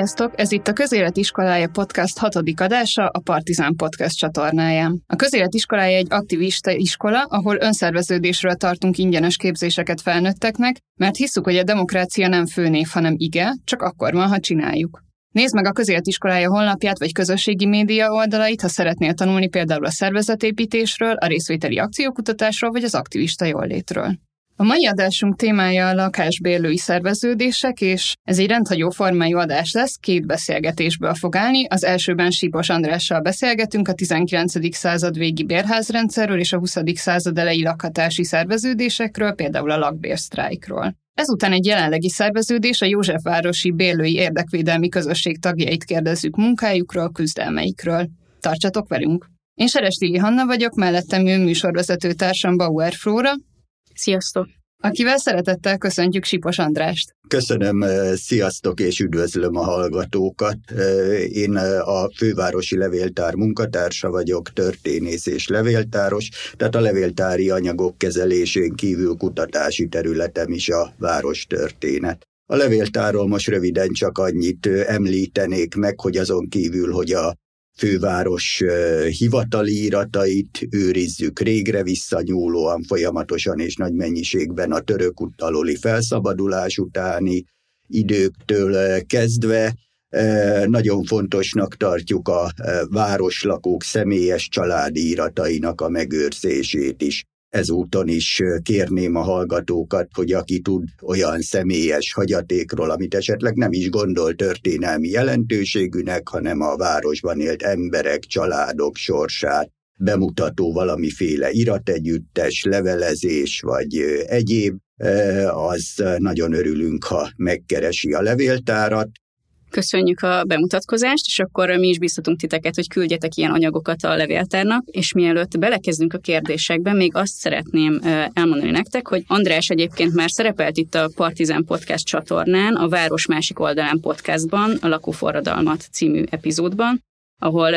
Sziasztok! Ez itt a Közélet Iskolája Podcast hatodik adása a Partizán Podcast csatornáján. A Közélet Iskolája egy aktivista iskola, ahol önszerveződésről tartunk ingyenes képzéseket felnőtteknek, mert hisszük, hogy a demokrácia nem főnév, hanem ige, csak akkor van, ha csináljuk. Nézd meg a Közélet Iskolája honlapját vagy közösségi média oldalait, ha szeretnél tanulni például a szervezetépítésről, a részvételi akciókutatásról vagy az aktivista jóllétről. A mai adásunk témája a lakásbérlői szerveződések, és ez egy rendhagyó formájú adás lesz, két beszélgetésből fog állni. Az elsőben Sipos Andrással beszélgetünk a 19. század végi bérházrendszerről és a 20. század elejé lakhatási szerveződésekről, például a lakbérsztrájkról. Ezután egy jelenlegi szerveződés a Józsefvárosi Bérlői Érdekvédelmi Közösség tagjait kérdezzük munkájukról, küzdelmeikről. Tartsatok velünk! Én Serestili Hanna vagyok, mellettem ül műsorvezető társam Bauer Flóra, Sziasztok! Akivel szeretettel köszöntjük Sipos Andrást. Köszönöm, sziasztok és üdvözlöm a hallgatókat. Én a fővárosi levéltár munkatársa vagyok, történész és levéltáros, tehát a levéltári anyagok kezelésén kívül kutatási területem is a várostörténet. A levéltárról most röviden csak annyit említenék meg, hogy azon kívül, hogy a főváros hivatali iratait őrizzük régre visszanyúlóan, folyamatosan és nagy mennyiségben a török utaloli felszabadulás utáni időktől kezdve. Nagyon fontosnak tartjuk a városlakók személyes családi iratainak a megőrzését is. Ezúton is kérném a hallgatókat, hogy aki tud olyan személyes hagyatékról, amit esetleg nem is gondol történelmi jelentőségűnek, hanem a városban élt emberek, családok sorsát bemutató valamiféle irategyüttes, levelezés vagy egyéb, az nagyon örülünk, ha megkeresi a levéltárat, Köszönjük a bemutatkozást, és akkor mi is biztatunk titeket, hogy küldjetek ilyen anyagokat a levéltárnak, és mielőtt belekezdünk a kérdésekbe, még azt szeretném elmondani nektek, hogy András egyébként már szerepelt itt a Partizán Podcast csatornán, a Város másik oldalán podcastban, a Lakóforradalmat című epizódban, ahol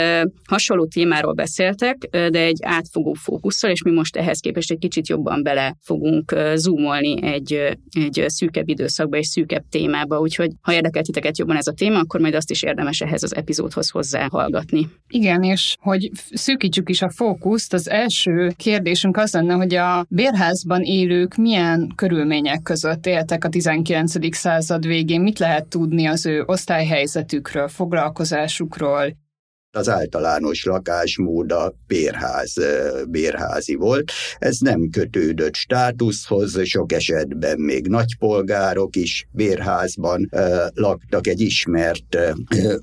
hasonló témáról beszéltek, de egy átfogó fókusszal, és mi most ehhez képest egy kicsit jobban bele fogunk zoomolni egy, egy szűkebb időszakba, egy szűkebb témába, úgyhogy ha érdekel titeket jobban ez a téma, akkor majd azt is érdemes ehhez az epizódhoz hozzá hallgatni. Igen, és hogy szűkítsük is a fókuszt, az első kérdésünk az lenne, hogy a bérházban élők milyen körülmények között éltek a 19. század végén, mit lehet tudni az ő osztályhelyzetükről, foglalkozásukról, az általános lakásmód a bérház, bérházi volt. Ez nem kötődött státuszhoz, sok esetben még nagypolgárok is bérházban laktak. Egy ismert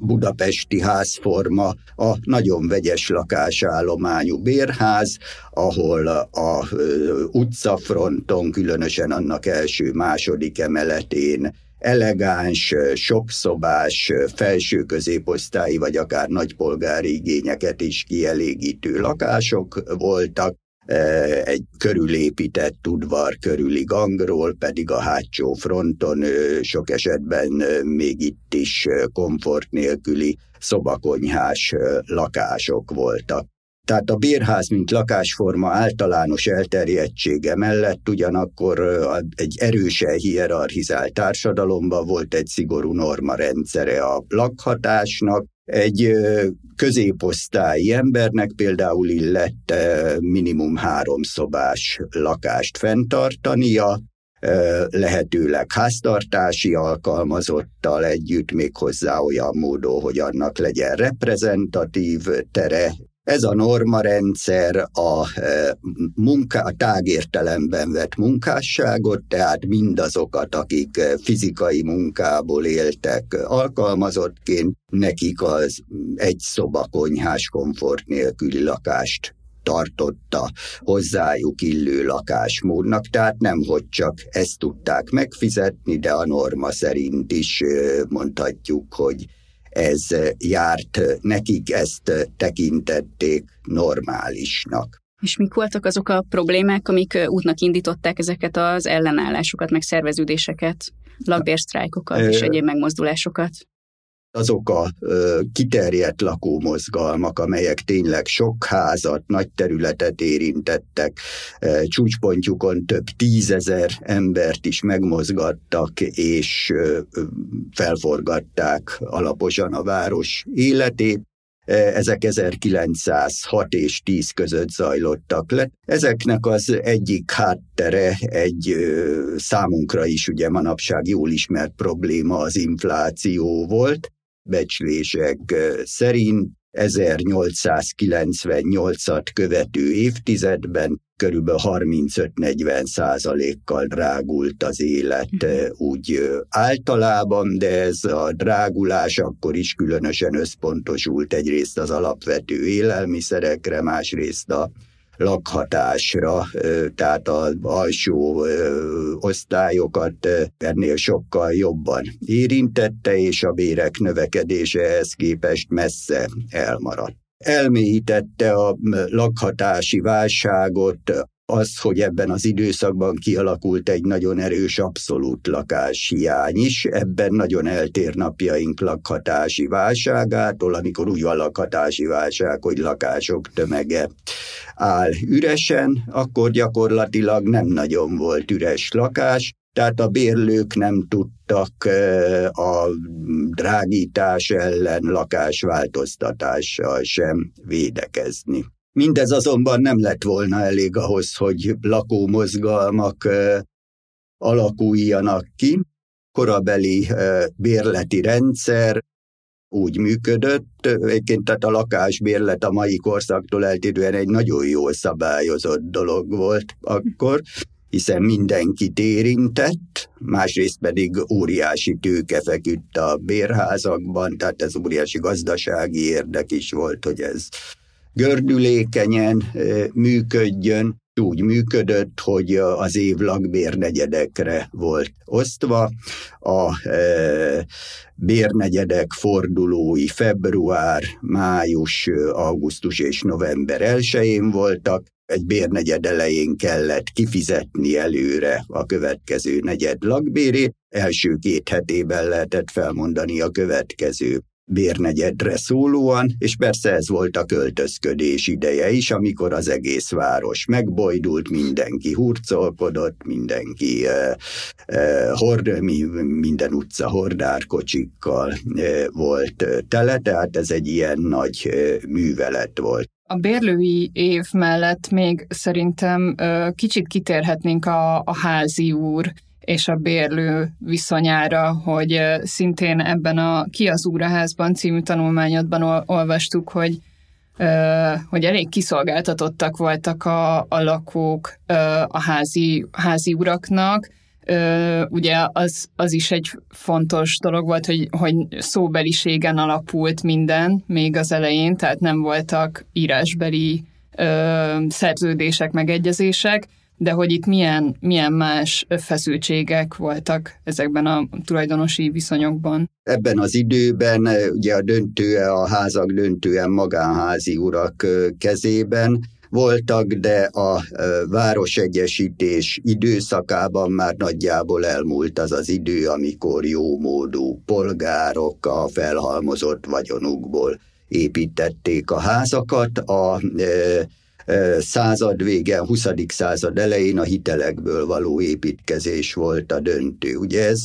budapesti házforma a nagyon vegyes lakásállományú bérház, ahol a utcafronton, különösen annak első-második emeletén elegáns, sokszobás, felső középosztályi vagy akár nagypolgári igényeket is kielégítő lakások voltak, egy körülépített udvar körüli gangról, pedig a hátsó fronton sok esetben még itt is komfort nélküli szobakonyhás lakások voltak. Tehát a bérház, mint lakásforma általános elterjedtsége mellett ugyanakkor egy erősen hierarchizált társadalomban volt egy szigorú norma rendszere a lakhatásnak, egy középosztályi embernek például illett minimum három szobás lakást fenntartania, lehetőleg háztartási alkalmazottal együtt, még hozzá olyan módon, hogy annak legyen reprezentatív tere, ez a normarendszer a, e, munká, a tágértelemben vett munkásságot, tehát mindazokat, akik e, fizikai munkából éltek alkalmazottként, nekik az egy szobakonyhás komfort nélküli lakást tartotta hozzájuk illő lakásmódnak, tehát nem, hogy csak ezt tudták megfizetni, de a norma szerint is e, mondhatjuk, hogy ez járt nekik, ezt tekintették normálisnak. És mik voltak azok a problémák, amik útnak indították ezeket az ellenállásokat, meg szerveződéseket, lakbérsztrájkokat és egyéb megmozdulásokat? Azok a ö, kiterjedt lakómozgalmak, amelyek tényleg sok házat, nagy területet érintettek, ö, csúcspontjukon több tízezer embert is megmozgattak, és ö, felforgatták alaposan a város életét, ezek 1906 és 10 között zajlottak le. Ezeknek az egyik háttere egy számunkra is ugye manapság jól ismert probléma az infláció volt, becslések szerint 1898-at követő évtizedben körülbelül 35-40 százalékkal drágult az élet mhm. úgy általában, de ez a drágulás akkor is különösen összpontosult egyrészt az alapvető élelmiszerekre, másrészt a lakhatásra, tehát az alsó osztályokat ennél sokkal jobban érintette, és a bérek növekedése ehhez képest messze elmaradt. Elmélyítette a lakhatási válságot az, hogy ebben az időszakban kialakult egy nagyon erős abszolút lakáshiány is, ebben nagyon eltér napjaink lakhatási válságától, amikor úgy van lakhatási válság, hogy lakások tömege áll üresen, akkor gyakorlatilag nem nagyon volt üres lakás, tehát a bérlők nem tudtak a drágítás ellen lakásváltoztatással sem védekezni. Mindez azonban nem lett volna elég ahhoz, hogy lakómozgalmak alakuljanak ki. Korabeli bérleti rendszer úgy működött, egyébként tehát a lakásbérlet a mai korszaktól eltérően egy nagyon jól szabályozott dolog volt akkor, hiszen mindenkit érintett, másrészt pedig óriási tőke feküdt a bérházakban, tehát ez óriási gazdasági érdek is volt, hogy ez gördülékenyen működjön, úgy működött, hogy az év lakbérnegyedekre volt osztva. A e, bérnegyedek fordulói február, május, augusztus és november 1 voltak, egy bérnegyed elején kellett kifizetni előre a következő negyed lakbérét, első két hetében lehetett felmondani a következő bérnegyedre szólóan, és persze ez volt a költözködés ideje is, amikor az egész város megbojdult, mindenki hurcolkodott, mindenki eh, eh, hord, mi, minden utca hordárkocsikkal eh, volt tele, tehát ez egy ilyen nagy művelet volt. A bérlői év mellett még szerintem kicsit kitérhetnénk a, a házi úr és a bérlő viszonyára, hogy szintén ebben a Ki az Úraházban című tanulmányodban olvastuk, hogy hogy elég kiszolgáltatottak voltak a, a lakók a házi, házi uraknak, ugye az, az is egy fontos dolog volt, hogy, hogy szóbeliségen alapult minden még az elején, tehát nem voltak írásbeli szerződések, megegyezések, de hogy itt milyen, milyen más feszültségek voltak ezekben a tulajdonosi viszonyokban. Ebben az időben ugye a döntője, a házak döntően magánházi urak kezében, voltak, de a városegyesítés időszakában már nagyjából elmúlt az az idő, amikor jómódú polgárok a felhalmozott vagyonukból építették a házakat. A század vége, 20. század elején a hitelekből való építkezés volt a döntő. Ugye ez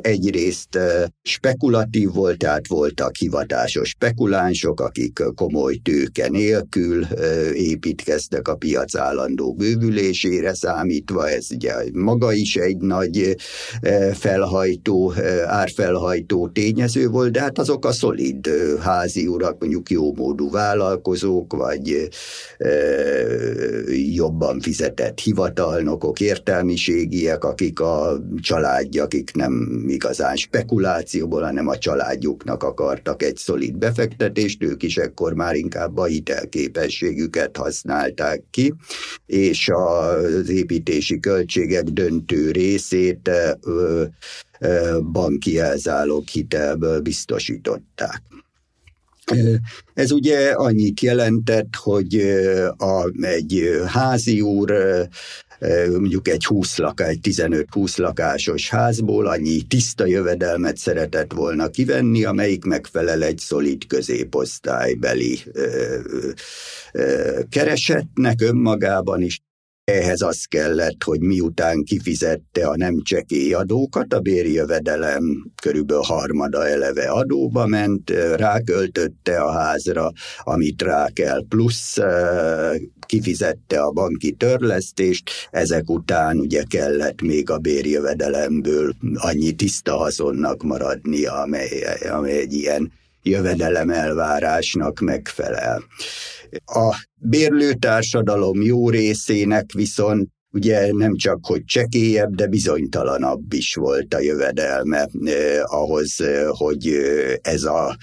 egyrészt spekulatív volt, tehát voltak hivatásos spekulánsok, akik komoly tőke nélkül építkeztek a piac állandó bővülésére számítva, ez ugye maga is egy nagy felhajtó, árfelhajtó tényező volt, de hát azok a szolid házi urak, mondjuk jómódú vállalkozók, vagy jobban fizetett hivatalnokok, értelmiségiek, akik a családja, akik nem igazán spekulációból, hanem a családjuknak akartak egy szolid befektetést, ők is ekkor már inkább a hitelképességüket használták ki, és az építési költségek döntő részét banki elzálók hitelből biztosították. Ez ugye annyit jelentett, hogy a, egy házi úr mondjuk egy 20 lakás, egy 15-20 lakásos házból annyi tiszta jövedelmet szeretett volna kivenni, amelyik megfelel egy szolid középosztálybeli keresetnek önmagában is. Ehhez az kellett, hogy miután kifizette a nem csekély adókat, a bérjövedelem körülbelül harmada eleve adóba ment, ráköltötte a házra, amit rá kell, plusz kifizette a banki törlesztést, ezek után ugye kellett még a bérjövedelemből annyi tiszta haszonnak maradnia, amely, amely egy ilyen jövedelem elvárásnak megfelel. A bérlőtársadalom jó részének viszont ugye nem csak, hogy csekélyebb, de bizonytalanabb is volt a jövedelme eh, ahhoz, eh, hogy ez a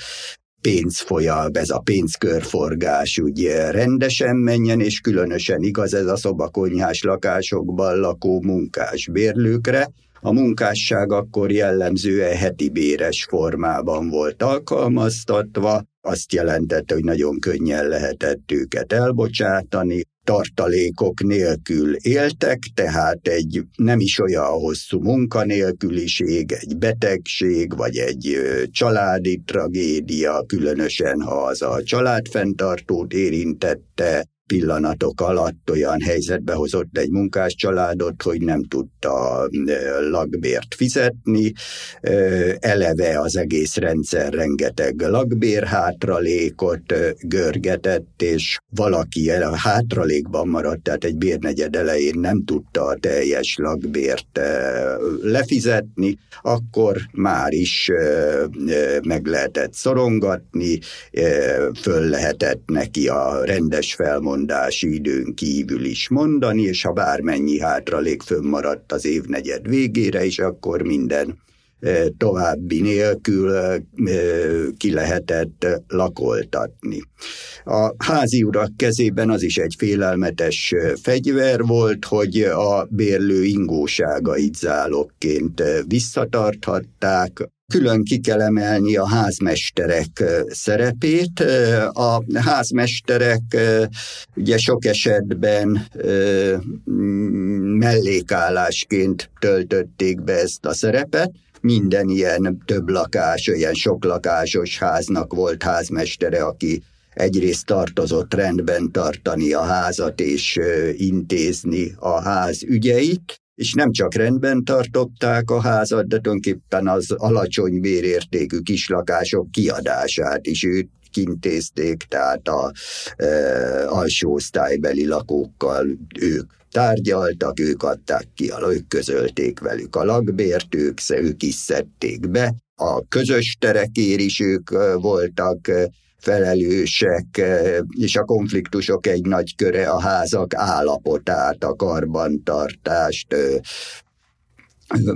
pénzfolyam, ez a pénzkörforgás ugye rendesen menjen, és különösen igaz ez a szobakonyhás lakásokban lakó munkás bérlőkre, a munkásság akkor jellemzően heti béres formában volt alkalmaztatva, azt jelentette, hogy nagyon könnyen lehetett őket elbocsátani, tartalékok nélkül éltek, tehát egy nem is olyan hosszú munkanélküliség, egy betegség, vagy egy családi tragédia, különösen ha az a családfenntartót érintette, pillanatok alatt olyan helyzetbe hozott egy munkás családot, hogy nem tudta lakbért fizetni. Eleve az egész rendszer rengeteg lakbér hátralékot görgetett, és valaki a hátralékban maradt, tehát egy bérnegyed elején nem tudta a teljes lakbért lefizetni, akkor már is meg lehetett szorongatni, föl lehetett neki a rendes felmondás mondási időn kívül is mondani, és ha bármennyi hátralék fönnmaradt az évnegyed végére is, akkor minden e, további nélkül e, ki lehetett lakoltatni. A házi urak kezében az is egy félelmetes fegyver volt, hogy a bérlő ingóságait zálogként visszatarthatták, Külön ki kell emelni a házmesterek szerepét. A házmesterek ugye sok esetben mellékállásként töltötték be ezt a szerepet, minden ilyen több lakás, ilyen sok lakásos háznak volt házmestere, aki egyrészt tartozott rendben tartani a házat és intézni a ház ügyeit, és nem csak rendben tartották a házat, de tulajdonképpen az alacsony bérértékű kislakások kiadását is őt kintézték, tehát a e, alsó osztálybeli lakókkal ők tárgyaltak, ők adták ki, ők közölték velük a lakbért, ők, ők is szedték be. A közös terekér is ők e, voltak e, felelősek, eh, és a konfliktusok egy nagy köre a házak állapotát, a karbantartást,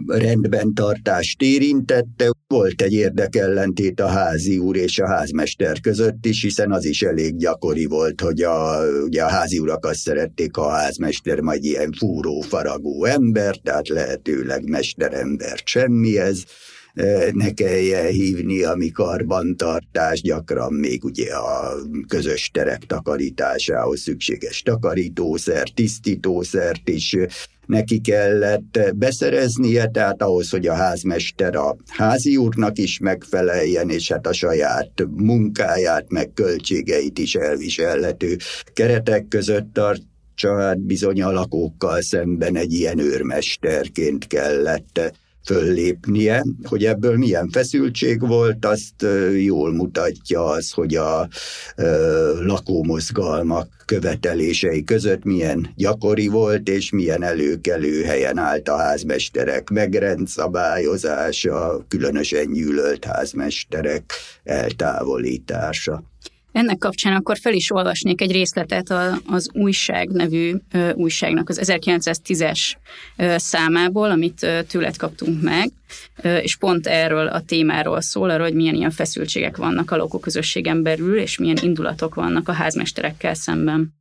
rendben tartást érintette. Volt egy érdekellentét a házi úr és a házmester között is, hiszen az is elég gyakori volt, hogy a, ugye a házi urak azt szerették, a házmester majd ilyen fúró, faragó ember, tehát lehetőleg mesterembert semmihez ne kelljen hívni, ami karbantartás, gyakran még ugye a közös terek takarításához szükséges takarítószer, tisztítószert is neki kellett beszereznie, tehát ahhoz, hogy a házmester a házi úrnak is megfeleljen, és hát a saját munkáját, meg költségeit is elviselhető keretek között tart, család bizony a lakókkal szemben egy ilyen őrmesterként kellett föllépnie. Hogy ebből milyen feszültség volt, azt jól mutatja az, hogy a lakómozgalmak követelései között milyen gyakori volt, és milyen előkelő helyen állt a házmesterek megrendszabályozása, különösen gyűlölt házmesterek eltávolítása. Ennek kapcsán akkor fel is olvasnék egy részletet az Újság nevű újságnak az 1910-es számából, amit tőled kaptunk meg, és pont erről a témáról szól, arról, hogy milyen ilyen feszültségek vannak a lakóközösségen belül, és milyen indulatok vannak a házmesterekkel szemben.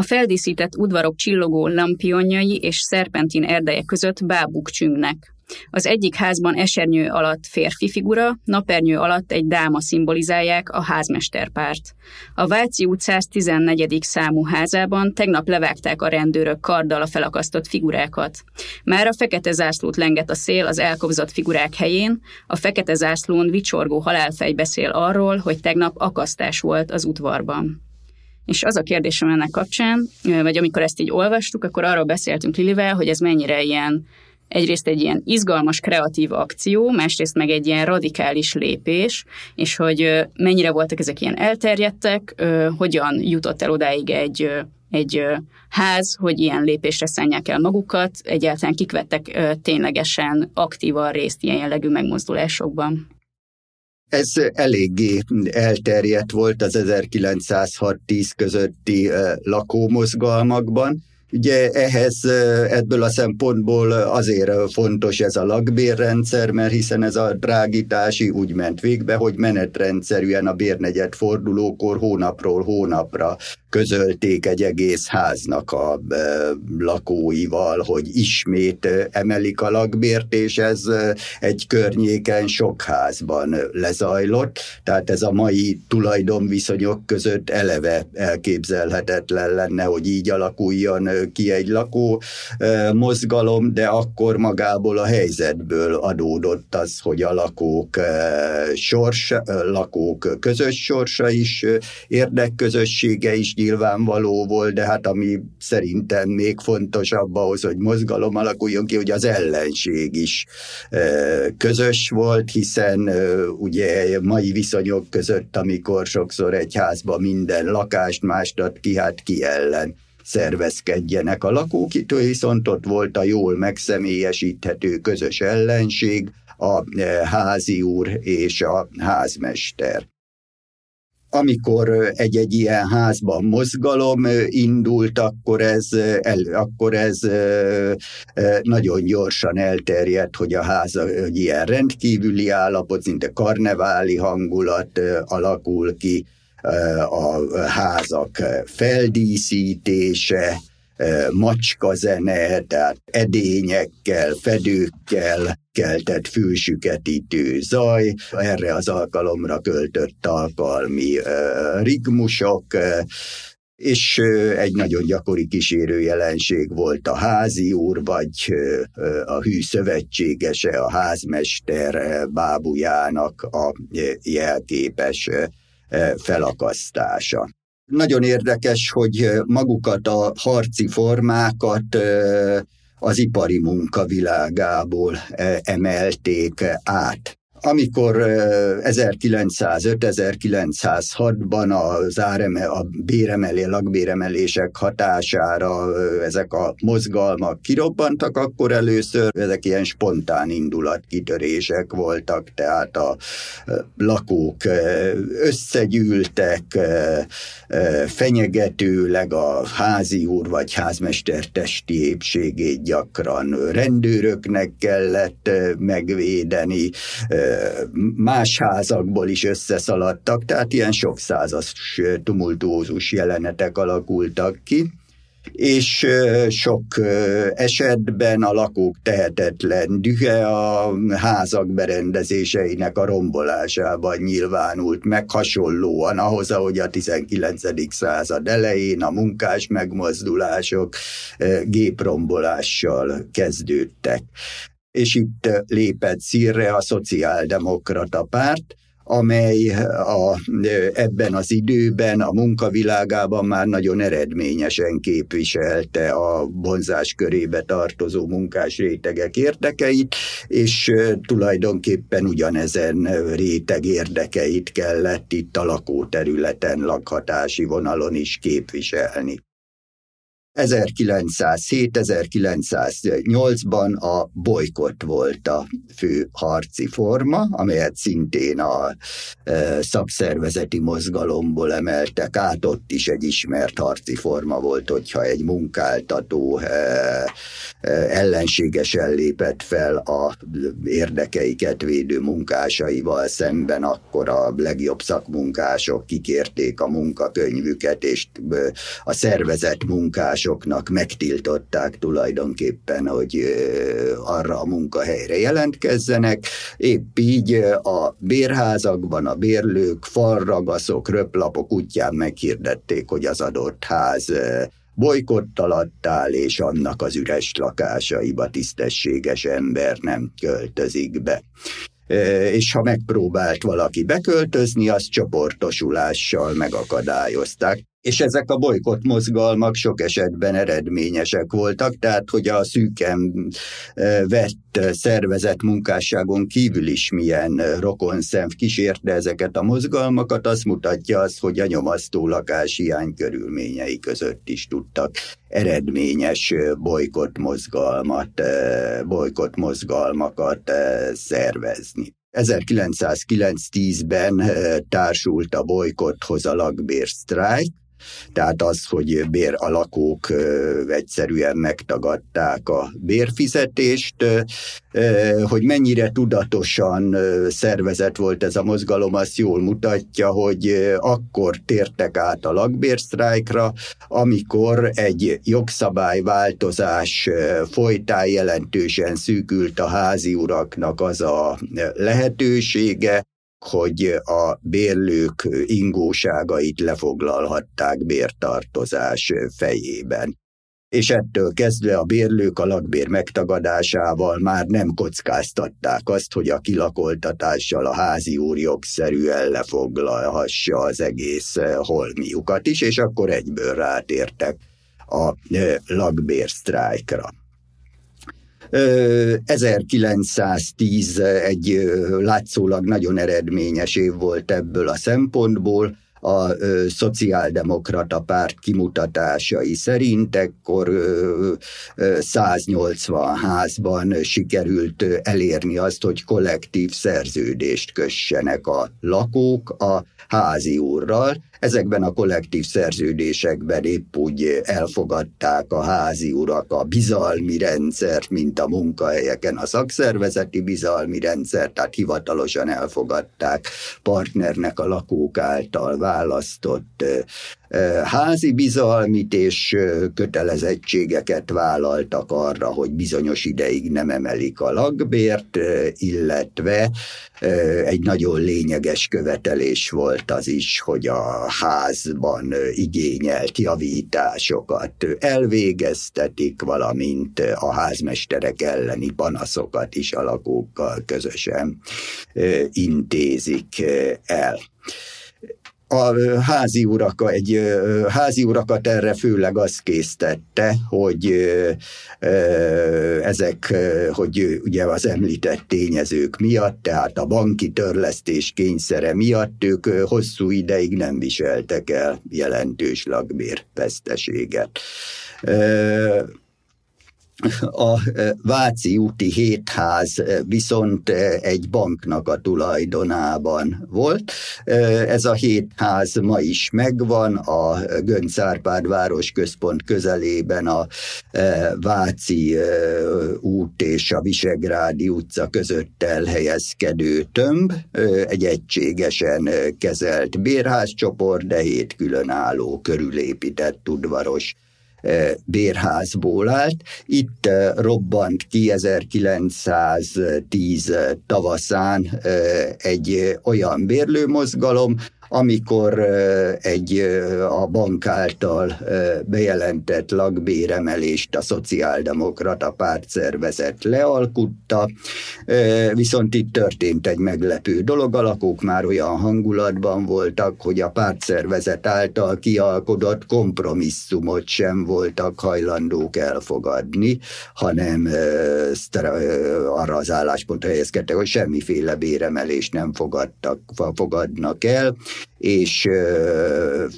A feldíszített udvarok csillogó lampionjai és szerpentin erdeje között bábuk csüngnek. Az egyik házban esernyő alatt férfi figura, napernyő alatt egy dáma szimbolizálják a házmesterpárt. A Váci út 114. számú házában tegnap levágták a rendőrök karddal a felakasztott figurákat. Már a fekete zászlót lenget a szél az elkobzott figurák helyén, a fekete zászlón vicsorgó halálfej beszél arról, hogy tegnap akasztás volt az udvarban. És az a kérdésem ennek kapcsán, vagy amikor ezt így olvastuk, akkor arról beszéltünk Lilivel, hogy ez mennyire ilyen egyrészt egy ilyen izgalmas, kreatív akció, másrészt meg egy ilyen radikális lépés, és hogy mennyire voltak ezek ilyen elterjedtek, hogyan jutott el odáig egy egy ház, hogy ilyen lépésre szállják el magukat, egyáltalán kik vettek ténylegesen aktívan részt ilyen jellegű megmozdulásokban. Ez eléggé elterjedt volt az 1906-10 közötti lakómozgalmakban, Ugye ehhez ebből a szempontból azért fontos ez a lakbérrendszer, mert hiszen ez a drágítási úgy ment végbe, hogy menetrendszerűen a bérnegyed fordulókor hónapról hónapra közölték egy egész háznak a lakóival, hogy ismét emelik a lakbért, és ez egy környéken sok házban lezajlott. Tehát ez a mai tulajdonviszonyok között eleve elképzelhetetlen lenne, hogy így alakuljon ki egy lakó mozgalom, de akkor magából a helyzetből adódott az, hogy a lakók sors, lakók közös sorsa is, érdekközössége is nyilvánvaló volt, de hát ami szerintem még fontosabb ahhoz, hogy mozgalom alakuljon ki, hogy az ellenség is közös volt, hiszen ugye mai viszonyok között, amikor sokszor egy házban minden lakást mást ki, hát ki ellen szervezkedjenek a lakók. Itt viszont ott volt a jól megszemélyesíthető közös ellenség, a házi úr és a házmester amikor egy-egy ilyen házban mozgalom indult, akkor ez, el, akkor ez nagyon gyorsan elterjedt, hogy a ház egy ilyen rendkívüli állapot, szinte karneváli hangulat alakul ki, a házak feldíszítése, macskazene, tehát edényekkel, fedőkkel keltett fülsüketítő zaj, erre az alkalomra költött alkalmi rigmusok, és egy nagyon gyakori kísérő jelenség volt a házi úr, vagy a hű szövetségese, a házmester bábujának a jelképes felakasztása. Nagyon érdekes, hogy magukat a harci formákat az ipari munkavilágából emelték át. Amikor 1905-1906-ban az áreme, a béremelé, lakbéremelések hatására ezek a mozgalmak kirobbantak, akkor először ezek ilyen spontán indulatkitörések voltak, tehát a lakók összegyűltek, fenyegetőleg a házi úr vagy házmester testi épségét gyakran rendőröknek kellett megvédeni, más házakból is összeszaladtak, tehát ilyen sok százas tumultuózus jelenetek alakultak ki és sok esetben a lakók tehetetlen dühe a házak berendezéseinek a rombolásában nyilvánult meg hasonlóan ahhoz, ahogy a 19. század elején a munkás megmozdulások géprombolással kezdődtek és itt lépett szírre a szociáldemokrata párt, amely a, ebben az időben a munkavilágában már nagyon eredményesen képviselte a vonzás körébe tartozó munkás rétegek érdekeit, és tulajdonképpen ugyanezen réteg érdekeit kellett itt a lakóterületen, lakhatási vonalon is képviselni. 1907-1908-ban a bolykott volt a fő harci forma, amelyet szintén a e, szakszervezeti mozgalomból emeltek át, ott is egy ismert harci forma volt, hogyha egy munkáltató e, e, ellenségesen lépett fel a érdekeiket védő munkásaival szemben, akkor a legjobb szakmunkások kikérték a munkakönyvüket, és a szervezet munkásoknak megtiltották tulajdonképpen, hogy arra a munkahelyre jelentkezzenek. Épp így a bérházakban a bérlők falragaszok, röplapok útján meghirdették, hogy az adott ház bolykott alatt áll, és annak az üres lakásaiba tisztességes ember nem költözik be és ha megpróbált valaki beköltözni, azt csoportosulással megakadályozták. És ezek a bolykott mozgalmak sok esetben eredményesek voltak, tehát hogy a szűken vett szervezett munkásságon kívül is milyen rokonszemv kísérte ezeket a mozgalmakat, azt mutatja az, hogy a nyomasztó lakáshiány körülményei között is tudtak eredményes bolykott mozgalmat, bolykott mozgalmakat szervezni. 1909-10-ben társult a bolykotthoz a lakbérsztrájk, tehát az, hogy bér alakók egyszerűen megtagadták a bérfizetést, hogy mennyire tudatosan szervezett volt ez a mozgalom, azt jól mutatja, hogy akkor tértek át a lakbérsztrájkra, amikor egy jogszabályváltozás folytán jelentősen szűkült a házi uraknak az a lehetősége, hogy a bérlők ingóságait lefoglalhatták bértartozás fejében. És ettől kezdve a bérlők a lakbér megtagadásával már nem kockáztatták azt, hogy a kilakoltatással a házi úr jogszerűen lefoglalhassa az egész holmiukat is, és akkor egyből rátértek a lakbérsztrájkra. 1910 egy látszólag nagyon eredményes év volt ebből a szempontból, a ö, szociáldemokrata párt kimutatásai szerint ekkor ö, ö, 180 házban sikerült elérni azt, hogy kollektív szerződést kössenek a lakók a házi úrral, Ezekben a kollektív szerződésekben épp úgy elfogadták a házi urak a bizalmi rendszert, mint a munkahelyeken a szakszervezeti bizalmi rendszert, tehát hivatalosan elfogadták partnernek a lakók által választott házi bizalmit és kötelezettségeket vállaltak arra, hogy bizonyos ideig nem emelik a lakbért, illetve egy nagyon lényeges követelés volt az is, hogy a házban igényelt javításokat elvégeztetik, valamint a házmesterek elleni panaszokat is a lakókkal közösen intézik el a házi uraka, egy házi urakat erre főleg az késztette, hogy ezek, hogy ugye az említett tényezők miatt, tehát a banki törlesztés kényszere miatt ők hosszú ideig nem viseltek el jelentős lakbérveszteséget a e, Váci úti hétház e, viszont e, egy banknak a tulajdonában volt. Ez a hétház ma is megvan, a Gönc városközpont közelében a Váci út és a Visegrádi utca között elhelyezkedő tömb, egy egységesen kezelt bérházcsoport, de hét különálló körülépített udvaros bérházból állt. Itt robbant ki 1910 tavaszán egy olyan bérlőmozgalom, amikor egy a bank által bejelentett lakbéremelést a szociáldemokrata pártszervezet lealkutta, viszont itt történt egy meglepő dolog, a lakók már olyan hangulatban voltak, hogy a pártszervezet által kialkodott kompromisszumot sem voltak hajlandók elfogadni, hanem arra az álláspontra helyezkedtek, hogy semmiféle béremelést nem fogadtak, fogadnak el, és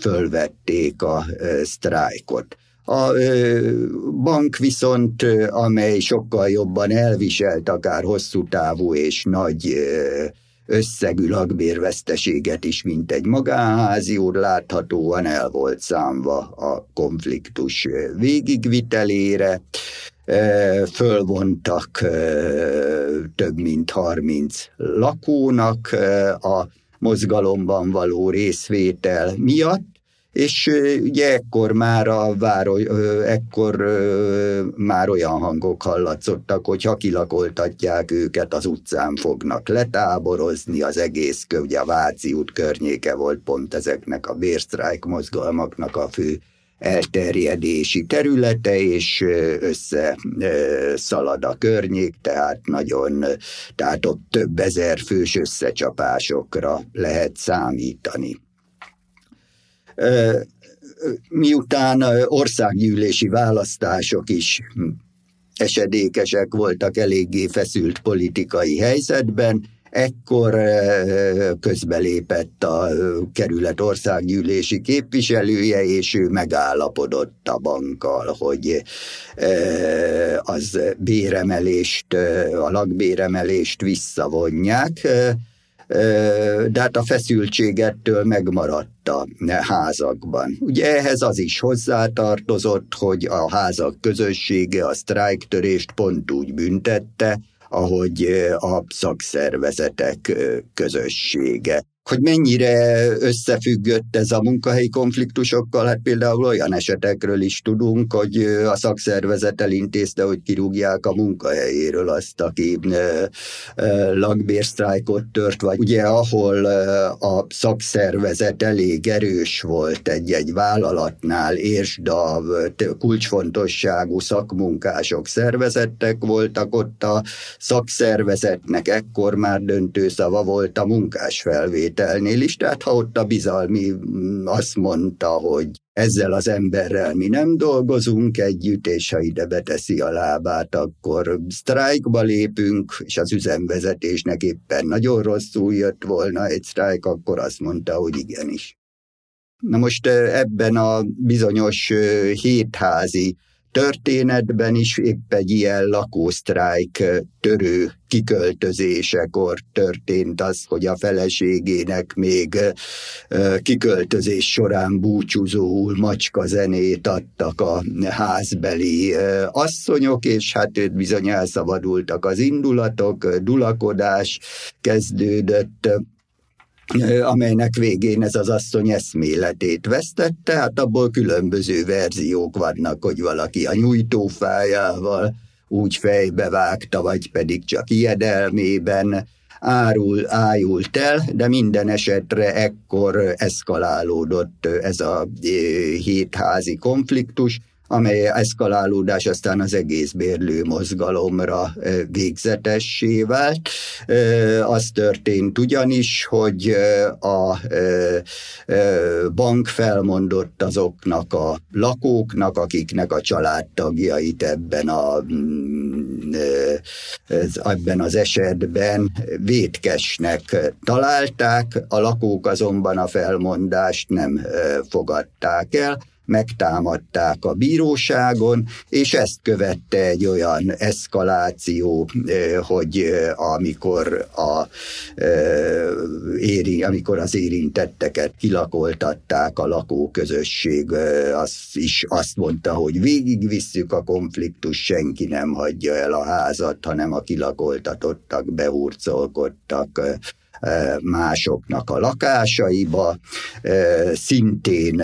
fölvették a sztrájkot. A bank viszont, amely sokkal jobban elviselt akár hosszú távú és nagy összegű lakbérveszteséget is, mint egy magánházi úr, láthatóan el volt számva a konfliktus végigvitelére. Fölvontak több mint 30 lakónak a mozgalomban való részvétel miatt, és ugye ekkor már a váro, ekkor már olyan hangok hallatszottak, hogy ha kilakoltatják őket, az utcán fognak letáborozni, az egész, ugye a Váci út környéke volt pont ezeknek a bérsztrájk mozgalmaknak a fő elterjedési területe, és össze szalad a környék, tehát nagyon, tehát ott több ezer fős összecsapásokra lehet számítani. Miután országgyűlési választások is esedékesek voltak eléggé feszült politikai helyzetben, ekkor közbelépett a kerület országgyűlési képviselője, és ő megállapodott a bankkal, hogy az béremelést, a lakbéremelést visszavonják, de hát a feszültségettől megmaradt a házakban. Ugye ehhez az is hozzátartozott, hogy a házak közössége a sztrájktörést pont úgy büntette, ahogy a szakszervezetek közössége hogy mennyire összefüggött ez a munkahelyi konfliktusokkal, hát például olyan esetekről is tudunk, hogy a szakszervezet elintézte, hogy kirúgják a munkahelyéről azt, aki lakbérsztrájkot tört, vagy ugye ahol a szakszervezet elég erős volt egy-egy vállalatnál, és a kulcsfontosságú szakmunkások szervezettek voltak, ott a szakszervezetnek ekkor már döntő szava volt a munkás felvétel felvételnél is, tehát ha ott a bizalmi mm, azt mondta, hogy ezzel az emberrel mi nem dolgozunk együtt, és ha ide beteszi a lábát, akkor sztrájkba lépünk, és az üzemvezetésnek éppen nagyon rosszul jött volna egy sztrájk, akkor azt mondta, hogy igenis. Na most ebben a bizonyos hétházi történetben is épp egy ilyen lakósztrájk törő kiköltözésekor történt az, hogy a feleségének még kiköltözés során búcsúzóul macska zenét adtak a házbeli asszonyok, és hát őt bizony elszabadultak az indulatok, dulakodás kezdődött, amelynek végén ez az asszony eszméletét vesztette, hát abból különböző verziók vannak, hogy valaki a nyújtófájával úgy fejbe vágta, vagy pedig csak ijedelmében árul, ájult el, de minden esetre ekkor eszkalálódott ez a hétházi konfliktus, amely eszkalálódás aztán az egész bérlő mozgalomra végzetessé vált. Az történt ugyanis, hogy a bank felmondott azoknak a lakóknak, akiknek a családtagjait ebben a mm, ebben az esetben vétkesnek találták, a lakók azonban a felmondást nem fogadták el, megtámadták a bíróságon, és ezt követte egy olyan eszkaláció, hogy amikor, a, éri, amikor az érintetteket kilakoltatták, a lakóközösség az is azt mondta, hogy végigvisszük a konfliktus, senki nem hagyja el a házat, hanem a kilakoltatottak behurcolkodtak másoknak a lakásaiba, szintén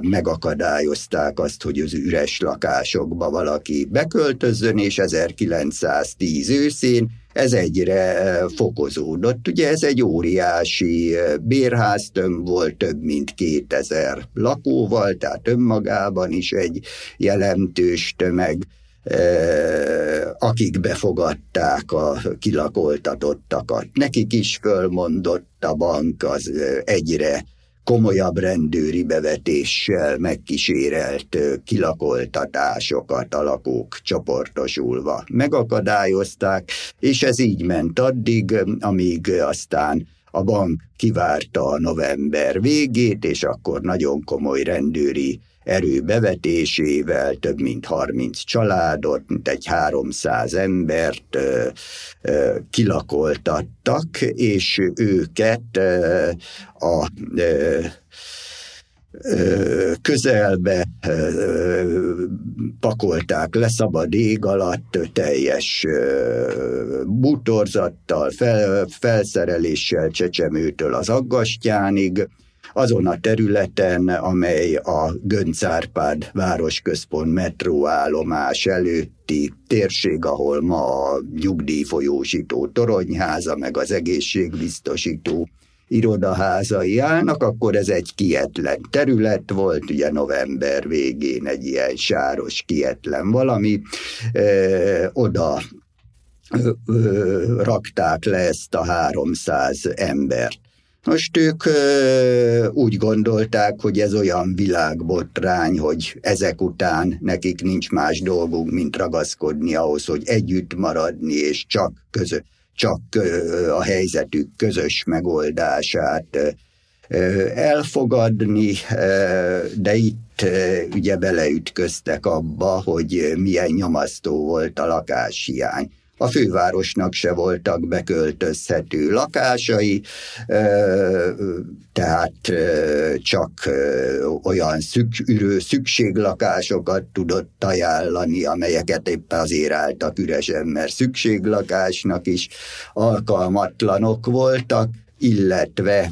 megakadályozták azt, hogy az üres lakásokba valaki beköltözzön, és 1910 őszén ez egyre fokozódott. Ugye ez egy óriási bérháztömb volt, több mint 2000 lakóval, tehát önmagában is egy jelentős tömeg akik befogadták a kilakoltatottakat. Nekik is fölmondott a bank az egyre komolyabb rendőri bevetéssel megkísérelt kilakoltatásokat a lakók csoportosulva megakadályozták, és ez így ment addig, amíg aztán a bank kivárta a november végét, és akkor nagyon komoly rendőri erő bevetésével több mint 30 családot, mint egy 300 embert kilakoltattak, és őket a közelbe pakolták le szabad ég alatt teljes bútorzattal, fel, felszereléssel Csecsemőtől az Aggastyánig, azon a területen, amely a Göncárpád városközpont metróállomás előtti térség, ahol ma a nyugdíjfolyósító toronyháza, meg az egészségbiztosító irodaházai állnak, akkor ez egy kietlen terület volt, ugye november végén egy ilyen sáros, kietlen valami, ö, oda ö, rakták le ezt a 300 embert. Most ők ö, úgy gondolták, hogy ez olyan világbotrány, hogy ezek után nekik nincs más dolguk, mint ragaszkodni ahhoz, hogy együtt maradni, és csak közö, csak a helyzetük közös megoldását elfogadni, de itt ugye beleütköztek abba, hogy milyen nyomasztó volt a lakáshiány a fővárosnak se voltak beköltözhető lakásai, tehát csak olyan szük, ürő szükséglakásokat tudott ajánlani, amelyeket éppen azért álltak üresen, mert szükséglakásnak is alkalmatlanok voltak, illetve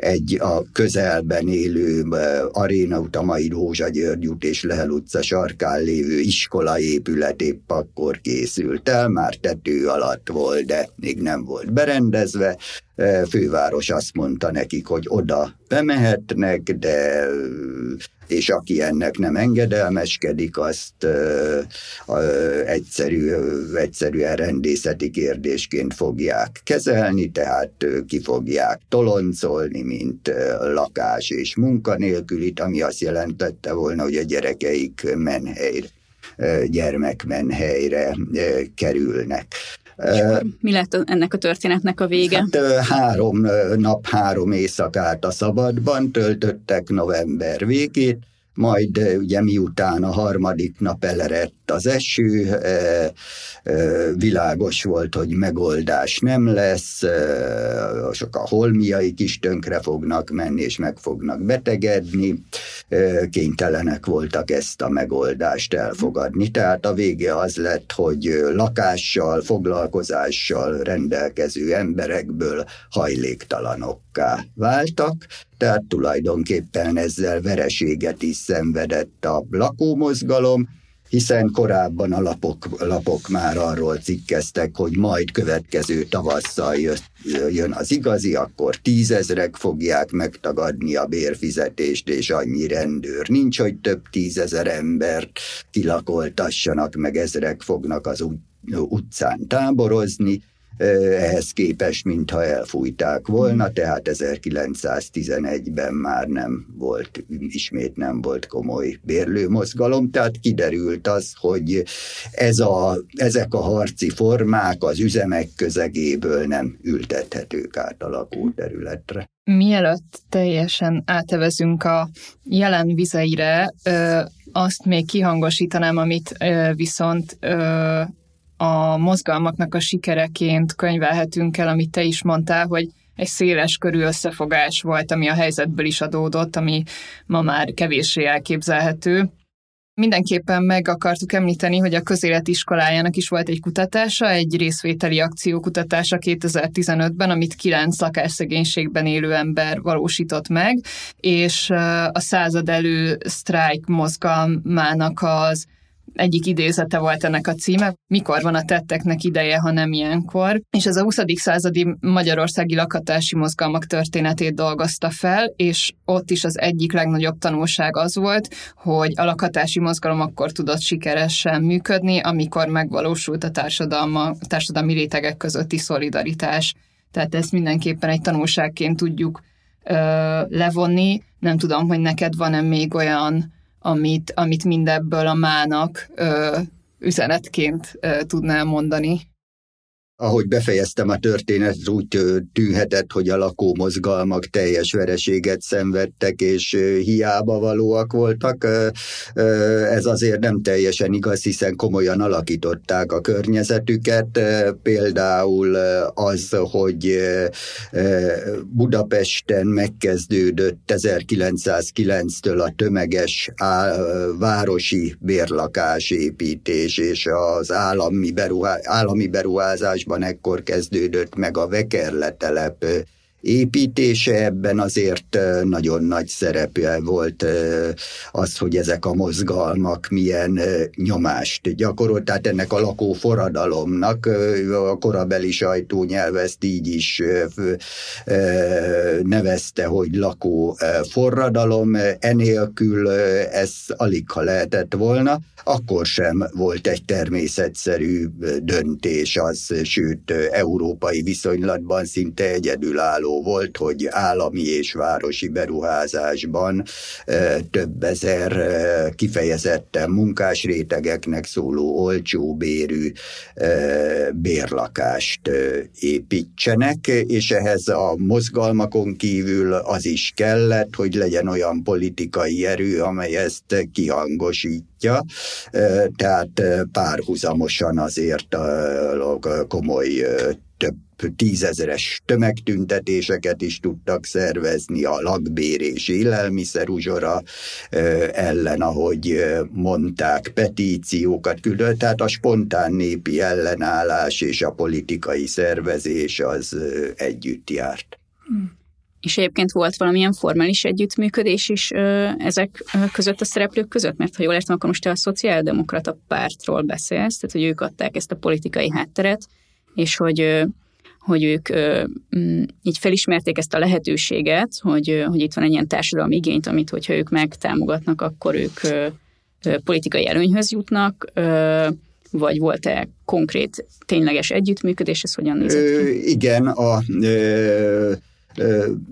egy a közelben élő Aréna Utamai Rózsa György út és Lehel utca sarkán lévő iskola épület épp akkor készült el, már tető alatt volt, de még nem volt berendezve. Főváros azt mondta nekik, hogy oda bemehetnek, de és aki ennek nem engedelmeskedik, azt ö, ö, egyszerű, egyszerűen rendészeti kérdésként fogják kezelni, tehát ö, ki fogják toloncolni, mint ö, lakás és munkanélkülit, ami azt jelentette volna, hogy a gyerekeik menhelyre gyermekmenhelyre kerülnek. Mi lett ennek a történetnek a vége? Hát, három nap, három éjszakát a szabadban töltöttek november végét, majd ugye miután a harmadik nap elerett az eső, világos volt, hogy megoldás nem lesz, sok a holmiaik is tönkre fognak menni, és meg fognak betegedni, kénytelenek voltak ezt a megoldást elfogadni. Tehát a vége az lett, hogy lakással, foglalkozással rendelkező emberekből hajléktalanokká váltak, tehát tulajdonképpen ezzel vereséget is szenvedett a lakómozgalom, hiszen korábban a lapok, lapok már arról cikkeztek, hogy majd következő tavasszal jön az igazi, akkor tízezrek fogják megtagadni a bérfizetést, és annyi rendőr nincs, hogy több tízezer embert kilakoltassanak, meg ezrek fognak az utcán táborozni, ehhez képest, mintha elfújták volna, hmm. tehát 1911-ben már nem volt, ismét nem volt komoly bérlőmozgalom, tehát kiderült az, hogy ez a, ezek a harci formák az üzemek közegéből nem ültethetők át a lakóterületre. Mielőtt teljesen átevezünk a jelen vizeire, ö, azt még kihangosítanám, amit ö, viszont ö, a mozgalmaknak a sikereként könyvelhetünk el, amit te is mondtál, hogy egy széles körű összefogás volt, ami a helyzetből is adódott, ami ma már kevéssé elképzelhető. Mindenképpen meg akartuk említeni, hogy a közéletiskolájának is volt egy kutatása, egy részvételi akciókutatása 2015-ben, amit kilenc lakásszegénységben élő ember valósított meg, és a század elő sztrájk mozgalmának az egyik idézete volt ennek a címe, mikor van a tetteknek ideje, ha nem ilyenkor. És ez a 20. századi magyarországi lakhatási mozgalmak történetét dolgozta fel, és ott is az egyik legnagyobb tanulság az volt, hogy a lakhatási mozgalom akkor tudott sikeresen működni, amikor megvalósult a társadalma, társadalmi rétegek közötti szolidaritás. Tehát ezt mindenképpen egy tanulságként tudjuk ö, levonni. Nem tudom, hogy neked van-e még olyan amit, amit mindebből a mának ö, üzenetként ö, tudnál mondani? Ahogy befejeztem a történetet, úgy tűnhetett, hogy a lakómozgalmak teljes vereséget szenvedtek, és hiába valóak voltak. Ez azért nem teljesen igaz, hiszen komolyan alakították a környezetüket. Például az, hogy Budapesten megkezdődött 1909-től a tömeges városi bérlakásépítés és az állami, állami beruházás ekkor kezdődött meg a Vekerletelep építése, ebben azért nagyon nagy szerepe volt az, hogy ezek a mozgalmak milyen nyomást gyakorolt, tehát ennek a lakó forradalomnak a korabeli sajtónyelv ezt így is nevezte, hogy lakó forradalom, enélkül ez alig ha lehetett volna, akkor sem volt egy természetszerű döntés az, sőt, európai viszonylatban szinte egyedülálló volt, hogy állami és városi beruházásban több ezer kifejezetten munkásrétegeknek szóló olcsó bérű bérlakást építsenek, és ehhez a mozgalmakon kívül az is kellett, hogy legyen olyan politikai erő, amely ezt kihangosít látja, tehát párhuzamosan azért komoly több tízezeres tömegtüntetéseket is tudtak szervezni a lakbér és élelmiszeruzsora ellen, ahogy mondták, petíciókat küldött, tehát a spontán népi ellenállás és a politikai szervezés az együtt járt. Hmm. És egyébként volt valamilyen formális együttműködés is ö, ezek között a szereplők között? Mert ha jól értem, akkor most te a szociáldemokrata pártról beszélsz, tehát hogy ők adták ezt a politikai hátteret, és hogy, ö, hogy ők ö, mm, így felismerték ezt a lehetőséget, hogy, hogy itt van egy ilyen társadalmi igényt, amit hogyha ők megtámogatnak, akkor ők ö, ö, politikai előnyhöz jutnak, ö, vagy volt-e konkrét, tényleges együttműködés, ez hogyan nézett ki? Ö, igen, a ö,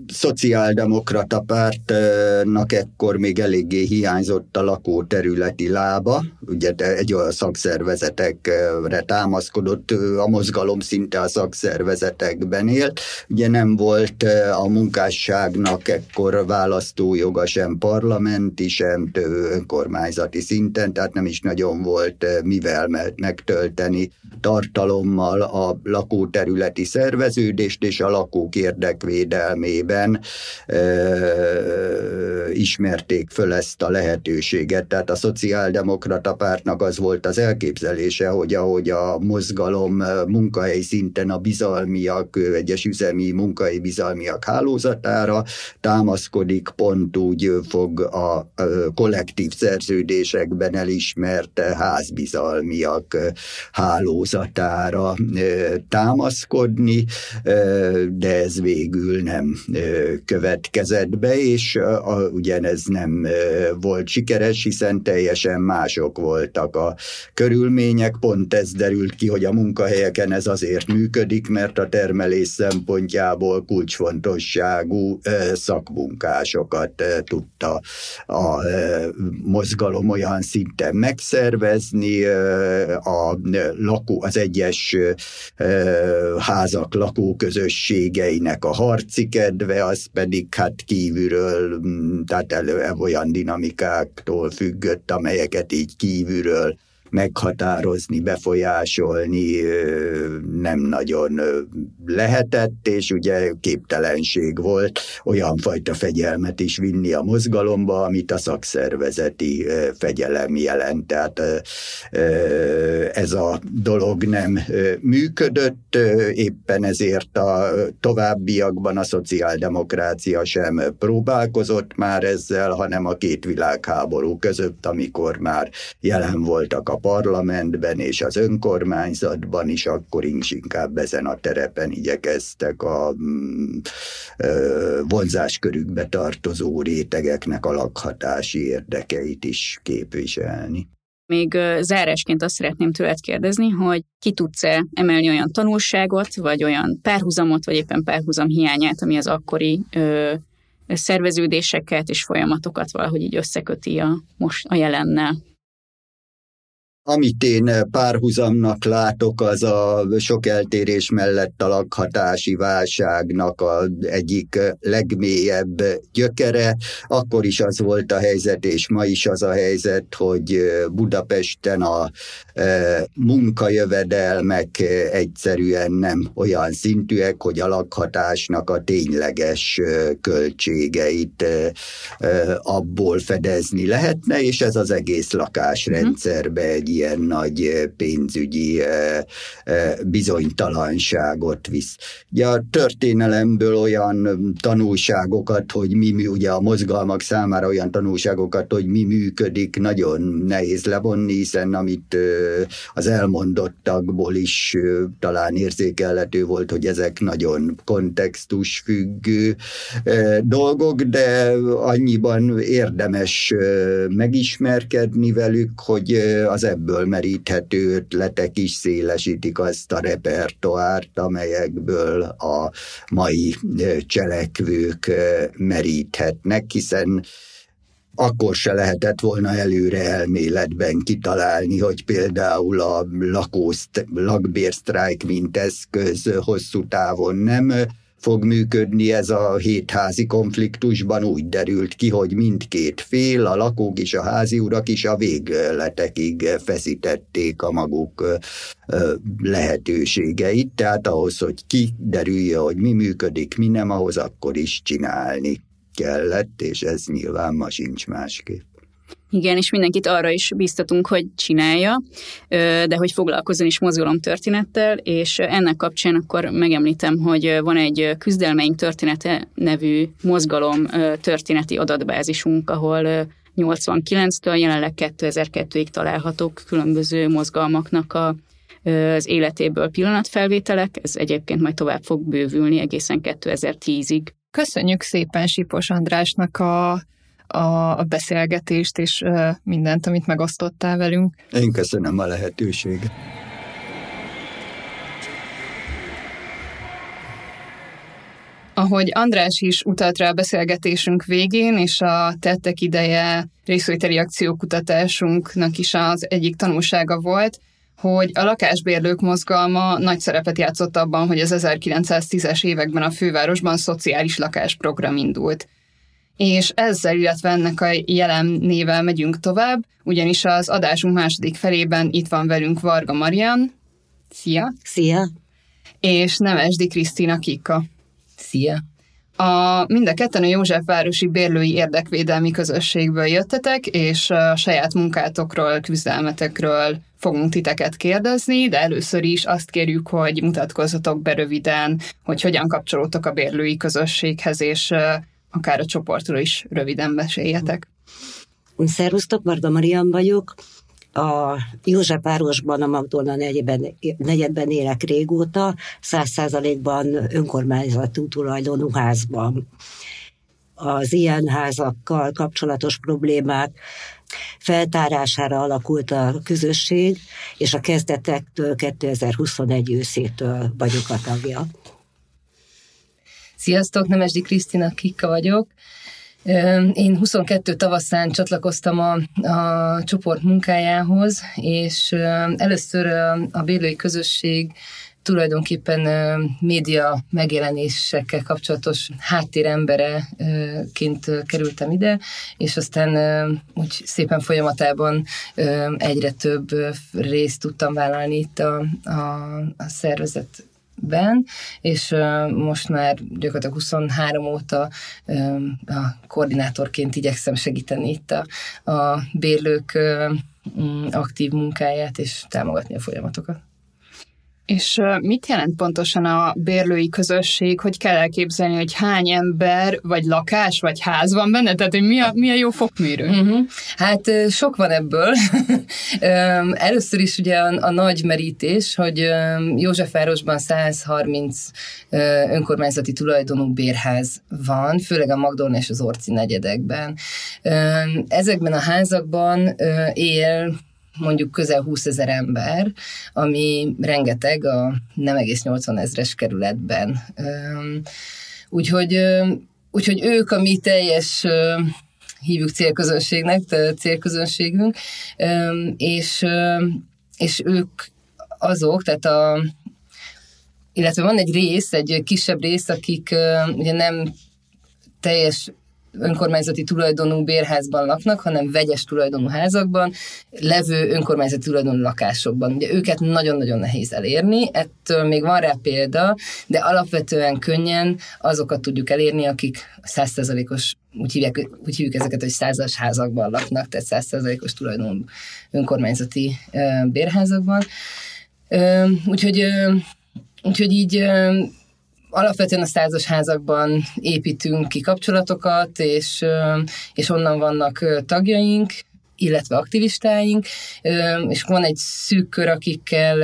szociáldemokrata pártnak ekkor még eléggé hiányzott a lakóterületi lába, ugye egy olyan szakszervezetekre támaszkodott, a mozgalom szinte a szakszervezetekben élt, ugye nem volt a munkásságnak ekkor választójoga sem parlamenti, sem önkormányzati szinten, tehát nem is nagyon volt mivel megtölteni tartalommal a lakóterületi szerveződést és a lakók érdekvédelmében e, ismerték föl ezt a lehetőséget. Tehát a szociáldemokrata pártnak az volt az elképzelése, hogy ahogy a mozgalom munkahelyi szinten a bizalmiak, egyes üzemi munkai bizalmiak hálózatára támaszkodik, pont úgy fog a kollektív szerződésekben elismert házbizalmiak hálózatára támaszkodni, de ez végül nem következett be, és ugyanez nem volt sikeres, hiszen teljesen mások voltak a körülmények. Pont ez derült ki, hogy a munkahelyeken ez azért működik, mert a termelés szempontjából kulcsfontosságú szakmunkásokat tudta a mozgalom olyan szinten megszervezni, a lakó az egyes házak lakóközösségeinek a harci kedve, az pedig hát kívülről, tehát elő olyan dinamikáktól függött, amelyeket így kívülről meghatározni, befolyásolni nem nagyon lehetett, és ugye képtelenség volt olyan fajta fegyelmet is vinni a mozgalomba, amit a szakszervezeti fegyelem jelent. Tehát ez a dolog nem működött, éppen ezért a továbbiakban a szociáldemokrácia sem próbálkozott már ezzel, hanem a két világháború között, amikor már jelen voltak a parlamentben és az önkormányzatban is, akkor is inkább ezen a terepen igyekeztek a mm, vonzáskörükbe tartozó rétegeknek a lakhatási érdekeit is képviselni. Még zárásként azt szeretném tőled kérdezni, hogy ki tudsz-e emelni olyan tanulságot, vagy olyan párhuzamot, vagy éppen párhuzam hiányát, ami az akkori ö, szerveződéseket és folyamatokat valahogy így összeköti a, most a jelennel? Amit én párhuzamnak látok, az a sok eltérés mellett a lakhatási válságnak a egyik legmélyebb gyökere. Akkor is az volt a helyzet, és ma is az a helyzet, hogy Budapesten a munkajövedelmek egyszerűen nem olyan szintűek, hogy a lakhatásnak a tényleges költségeit abból fedezni lehetne, és ez az egész lakásrendszerbe egy ilyen nagy pénzügyi bizonytalanságot visz. Ugye a történelemből olyan tanulságokat, hogy mi, ugye a mozgalmak számára olyan tanulságokat, hogy mi működik, nagyon nehéz levonni, hiszen amit az elmondottakból is talán érzékelhető volt, hogy ezek nagyon kontextusfüggő dolgok, de annyiban érdemes megismerkedni velük, hogy az ebből meríthető ötletek is szélesítik azt a repertoárt, amelyekből a mai cselekvők meríthetnek, hiszen akkor se lehetett volna előre elméletben kitalálni, hogy például a lakószt, lakbérsztrájk mint eszköz hosszú távon nem fog működni ez a hétházi konfliktusban úgy derült ki, hogy mindkét fél, a lakók és a házi urak is a végletekig feszítették a maguk lehetőségeit, tehát ahhoz, hogy kiderülje, hogy mi működik, mi nem, ahhoz akkor is csinálni kellett, és ez nyilván ma sincs másképp. Igen, és mindenkit arra is biztatunk, hogy csinálja, de hogy foglalkozzon is mozgalomtörténettel, és ennek kapcsán akkor megemlítem, hogy van egy küzdelmeink története nevű mozgalom történeti adatbázisunk, ahol 89-től jelenleg 2002-ig találhatók különböző mozgalmaknak a, az életéből pillanatfelvételek, ez egyébként majd tovább fog bővülni egészen 2010-ig. Köszönjük szépen Sipos Andrásnak a, a, beszélgetést és mindent, amit megosztottál velünk. Én köszönöm a lehetőséget. Ahogy András is utalt rá a beszélgetésünk végén, és a tettek ideje részvételi akciókutatásunknak is az egyik tanulsága volt, hogy a lakásbérlők mozgalma nagy szerepet játszott abban, hogy az 1910-es években a fővárosban szociális lakásprogram indult. És ezzel, illetve ennek a jelen nével megyünk tovább, ugyanis az adásunk második felében itt van velünk Varga Marian. Szia! Szia! És Nemesdi Krisztina Kika. Szia! A, mind a ketten a Józsefvárosi Bérlői Érdekvédelmi Közösségből jöttetek, és a saját munkátokról, küzdelmetekről fogunk titeket kérdezni, de először is azt kérjük, hogy mutatkozzatok be röviden, hogy hogyan kapcsolódtok a bérlői közösséghez, és akár a csoportról is röviden meséljetek. Szervusztok, Varga Marian vagyok. A Józsefvárosban, a Magdolna negyedben, negyedben élek régóta, száz százalékban önkormányzatú tulajdonú házban. Az ilyen házakkal kapcsolatos problémák feltárására alakult a közösség, és a kezdetektől 2021 őszétől vagyok a tagja. Sziasztok, Nemesdi Krisztina Kikka vagyok. Én 22 tavaszán csatlakoztam a, a csoport munkájához, és először a bélői közösség tulajdonképpen média megjelenésekkel kapcsolatos háttérembereként kerültem ide, és aztán úgy szépen folyamatában egyre több részt tudtam vállalni itt a, a, a szervezet ben, és most már gyakorlatilag 23 óta a koordinátorként igyekszem segíteni itt a, a bérlők aktív munkáját, és támogatni a folyamatokat. És mit jelent pontosan a bérlői közösség, hogy kell elképzelni, hogy hány ember, vagy lakás, vagy ház van benne? Tehát, hogy mi a, mi a jó fokmérő? Uh-huh. Hát sok van ebből. Először is ugye a, a nagy merítés, hogy Józsefvárosban 130 önkormányzati tulajdonú bérház van, főleg a Magdolna és az Orci negyedekben. Ezekben a házakban él mondjuk közel 20 ezer ember, ami rengeteg a nem egész 80 ezres kerületben. Úgyhogy, úgyhogy ők a mi teljes hívjuk célközönségnek, célközönségünk, és, és ők azok, tehát a, illetve van egy rész, egy kisebb rész, akik ugye nem teljes önkormányzati tulajdonú bérházban laknak, hanem vegyes tulajdonú házakban, levő önkormányzati tulajdonú lakásokban. Ugye őket nagyon-nagyon nehéz elérni, ettől még van rá példa, de alapvetően könnyen azokat tudjuk elérni, akik százszerzalékos úgy hívják, úgy hívjuk ezeket, hogy százas házakban laknak, tehát százszerzalékos tulajdonú önkormányzati bérházakban. Úgyhogy, úgyhogy így alapvetően a százas házakban építünk ki kapcsolatokat, és, és onnan vannak tagjaink, illetve aktivistáink, és van egy szűk kör, akikkel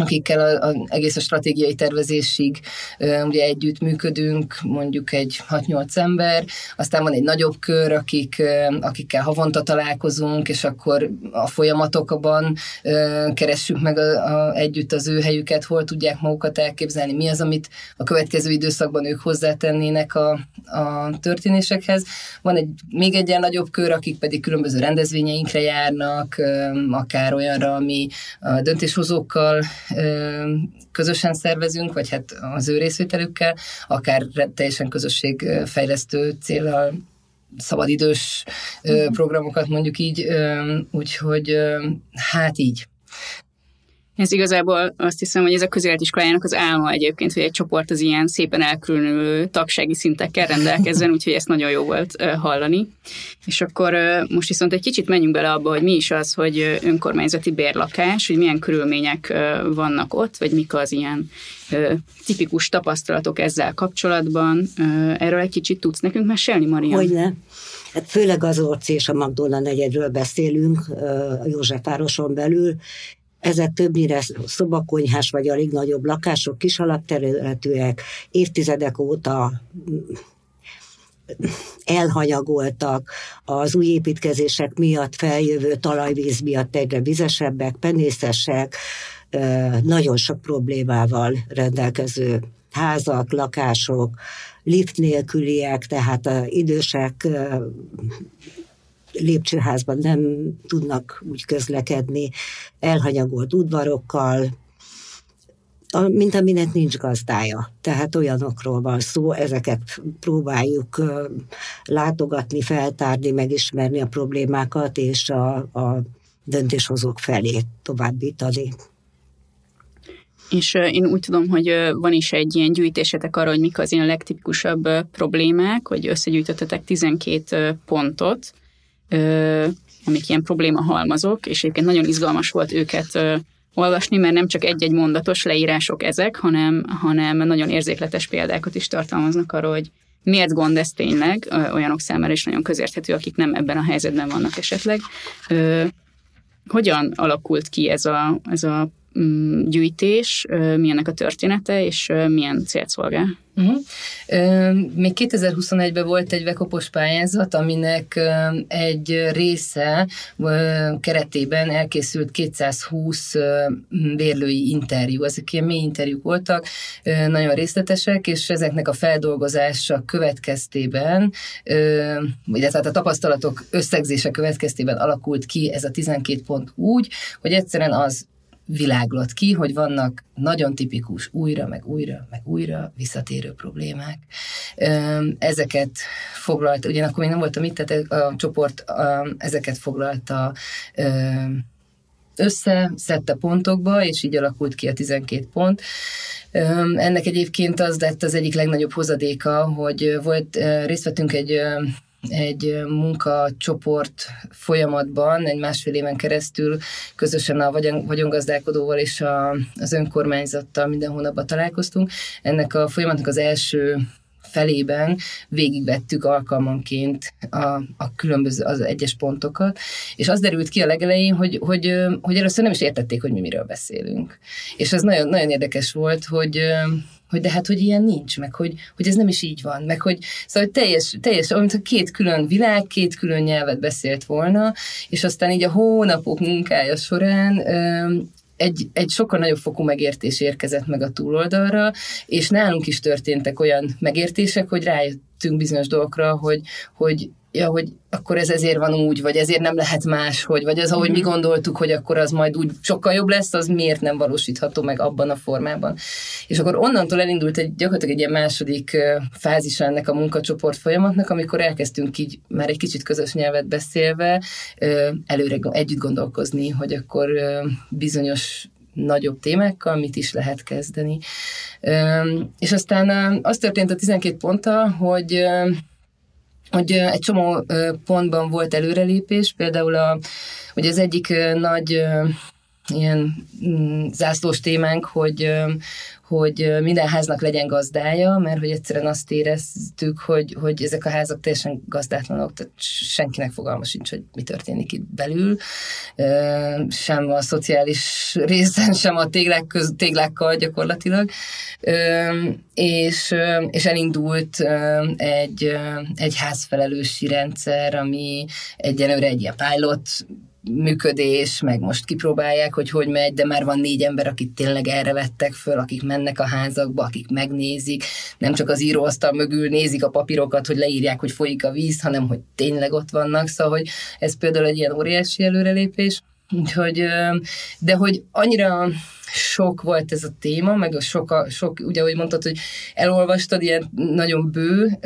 akikkel a, egész a stratégiai tervezésig ugye együtt működünk, mondjuk egy 6-8 ember, aztán van egy nagyobb kör, akik, akikkel havonta találkozunk, és akkor a folyamatokban keressük meg a, a, együtt az ő helyüket, hol tudják magukat elképzelni, mi az, amit a következő időszakban ők hozzátennének a, a történésekhez. Van egy még egy ilyen nagyobb kör, akik pedig különböző rendezvényeinkre járnak, akár olyanra, ami a döntéshozókkal közösen szervezünk, vagy hát az ő részvételükkel, akár teljesen közösségfejlesztő célral szabadidős programokat mondjuk így, úgyhogy hát így. Ez igazából azt hiszem, hogy ez a közéletiskolájának az álma egyébként, hogy egy csoport az ilyen szépen elkülönülő tagsági szintekkel rendelkezzen, úgyhogy ezt nagyon jó volt hallani. És akkor most viszont egy kicsit menjünk bele abba, hogy mi is az, hogy önkormányzati bérlakás, hogy milyen körülmények vannak ott, vagy mik az ilyen tipikus tapasztalatok ezzel kapcsolatban. Erről egy kicsit tudsz nekünk mesélni, Maria? Hogyne. Hát főleg az Orci és a Magdolna negyedről beszélünk a Józsefvároson belül, ezek többnyire szobakonyhás vagy alig nagyobb lakások, kis alapterületűek, évtizedek óta elhanyagoltak, az új építkezések miatt feljövő talajvíz miatt egyre vizesebbek, penészesek, nagyon sok problémával rendelkező házak, lakások, lift nélküliek, tehát idősek lépcsőházban nem tudnak úgy közlekedni, elhanyagolt udvarokkal, mint aminek nincs gazdája. Tehát olyanokról van szó, ezeket próbáljuk látogatni, feltárni, megismerni a problémákat, és a, a döntéshozók felé továbbítani. És én úgy tudom, hogy van is egy ilyen gyűjtésetek arra, hogy mik az ilyen legtipikusabb problémák, hogy összegyűjtöttetek 12 pontot, amik ilyen probléma halmazok, és egyébként nagyon izgalmas volt őket olvasni, mert nem csak egy-egy mondatos leírások ezek, hanem, hanem nagyon érzékletes példákat is tartalmaznak arról, hogy miért gond ez tényleg, olyanok számára is nagyon közérthető, akik nem ebben a helyzetben vannak esetleg. Hogyan alakult ki ez a, ez a gyűjtés, milyennek a története, és milyen célt szolgál? Uh-huh. Még 2021-ben volt egy vekopos pályázat, aminek egy része keretében elkészült 220 bérlői interjú. Ezek ilyen mély interjúk voltak, nagyon részletesek, és ezeknek a feldolgozása következtében, illetve a tapasztalatok összegzése következtében alakult ki ez a 12 pont úgy, hogy egyszerűen az világlott ki, hogy vannak nagyon tipikus újra, meg újra, meg újra visszatérő problémák. Ezeket foglalta, ugyanakkor még nem voltam itt, tehát a csoport ezeket foglalta össze, szedte pontokba, és így alakult ki a 12 pont. Ennek egyébként az lett az egyik legnagyobb hozadéka, hogy volt, részt vettünk egy egy munkacsoport folyamatban, egy másfél éven keresztül közösen a vagyongazdálkodóval és a, az önkormányzattal minden hónapban találkoztunk. Ennek a folyamatnak az első felében végigvettük alkalmanként a, a különböző, az egyes pontokat, és az derült ki a legelején, hogy, hogy, hogy először nem is értették, hogy mi miről beszélünk. És ez nagyon, nagyon érdekes volt, hogy, hogy de hát, hogy ilyen nincs, meg hogy, hogy ez nem is így van, meg hogy szóval hogy teljes, teljes, olyan, mintha két külön világ, két külön nyelvet beszélt volna, és aztán így a hónapok munkája során egy, egy sokkal nagyobb fokú megértés érkezett meg a túloldalra, és nálunk is történtek olyan megértések, hogy rájött rájöttünk bizonyos dolgokra, hogy, hogy ja, hogy akkor ez ezért van úgy, vagy ezért nem lehet máshogy, vagy az, ahogy mi mhm. gondoltuk, hogy akkor az majd úgy sokkal jobb lesz, az miért nem valósítható meg abban a formában. És akkor onnantól elindult egy gyakorlatilag egy ilyen második fázis ennek a munkacsoport folyamatnak, amikor elkezdtünk így már egy kicsit közös nyelvet beszélve előre együtt gondolkozni, hogy akkor bizonyos nagyobb témákkal mit is lehet kezdeni. És aztán az történt a 12 ponttal, hogy hogy egy csomó pontban volt előrelépés, például a, hogy az egyik nagy ilyen mm, zászlós témánk, hogy, hogy minden háznak legyen gazdája, mert hogy egyszerűen azt éreztük, hogy, hogy ezek a házak teljesen gazdátlanok, tehát senkinek fogalma sincs, hogy mi történik itt belül, sem a szociális részen, sem a téglák köz, téglákkal gyakorlatilag, és, és elindult egy, egy házfelelősi rendszer, ami egyenlőre egy ilyen pilot működés, meg most kipróbálják, hogy hogy megy, de már van négy ember, akit tényleg erre vettek föl, akik mennek a házakba, akik megnézik, nem csak az íróasztal mögül nézik a papírokat, hogy leírják, hogy folyik a víz, hanem hogy tényleg ott vannak, szóval hogy ez például egy ilyen óriási előrelépés. Úgyhogy, de hogy annyira sok volt ez a téma, meg a sok, a, sok ugye ahogy mondtad, hogy elolvastad, ilyen nagyon bő,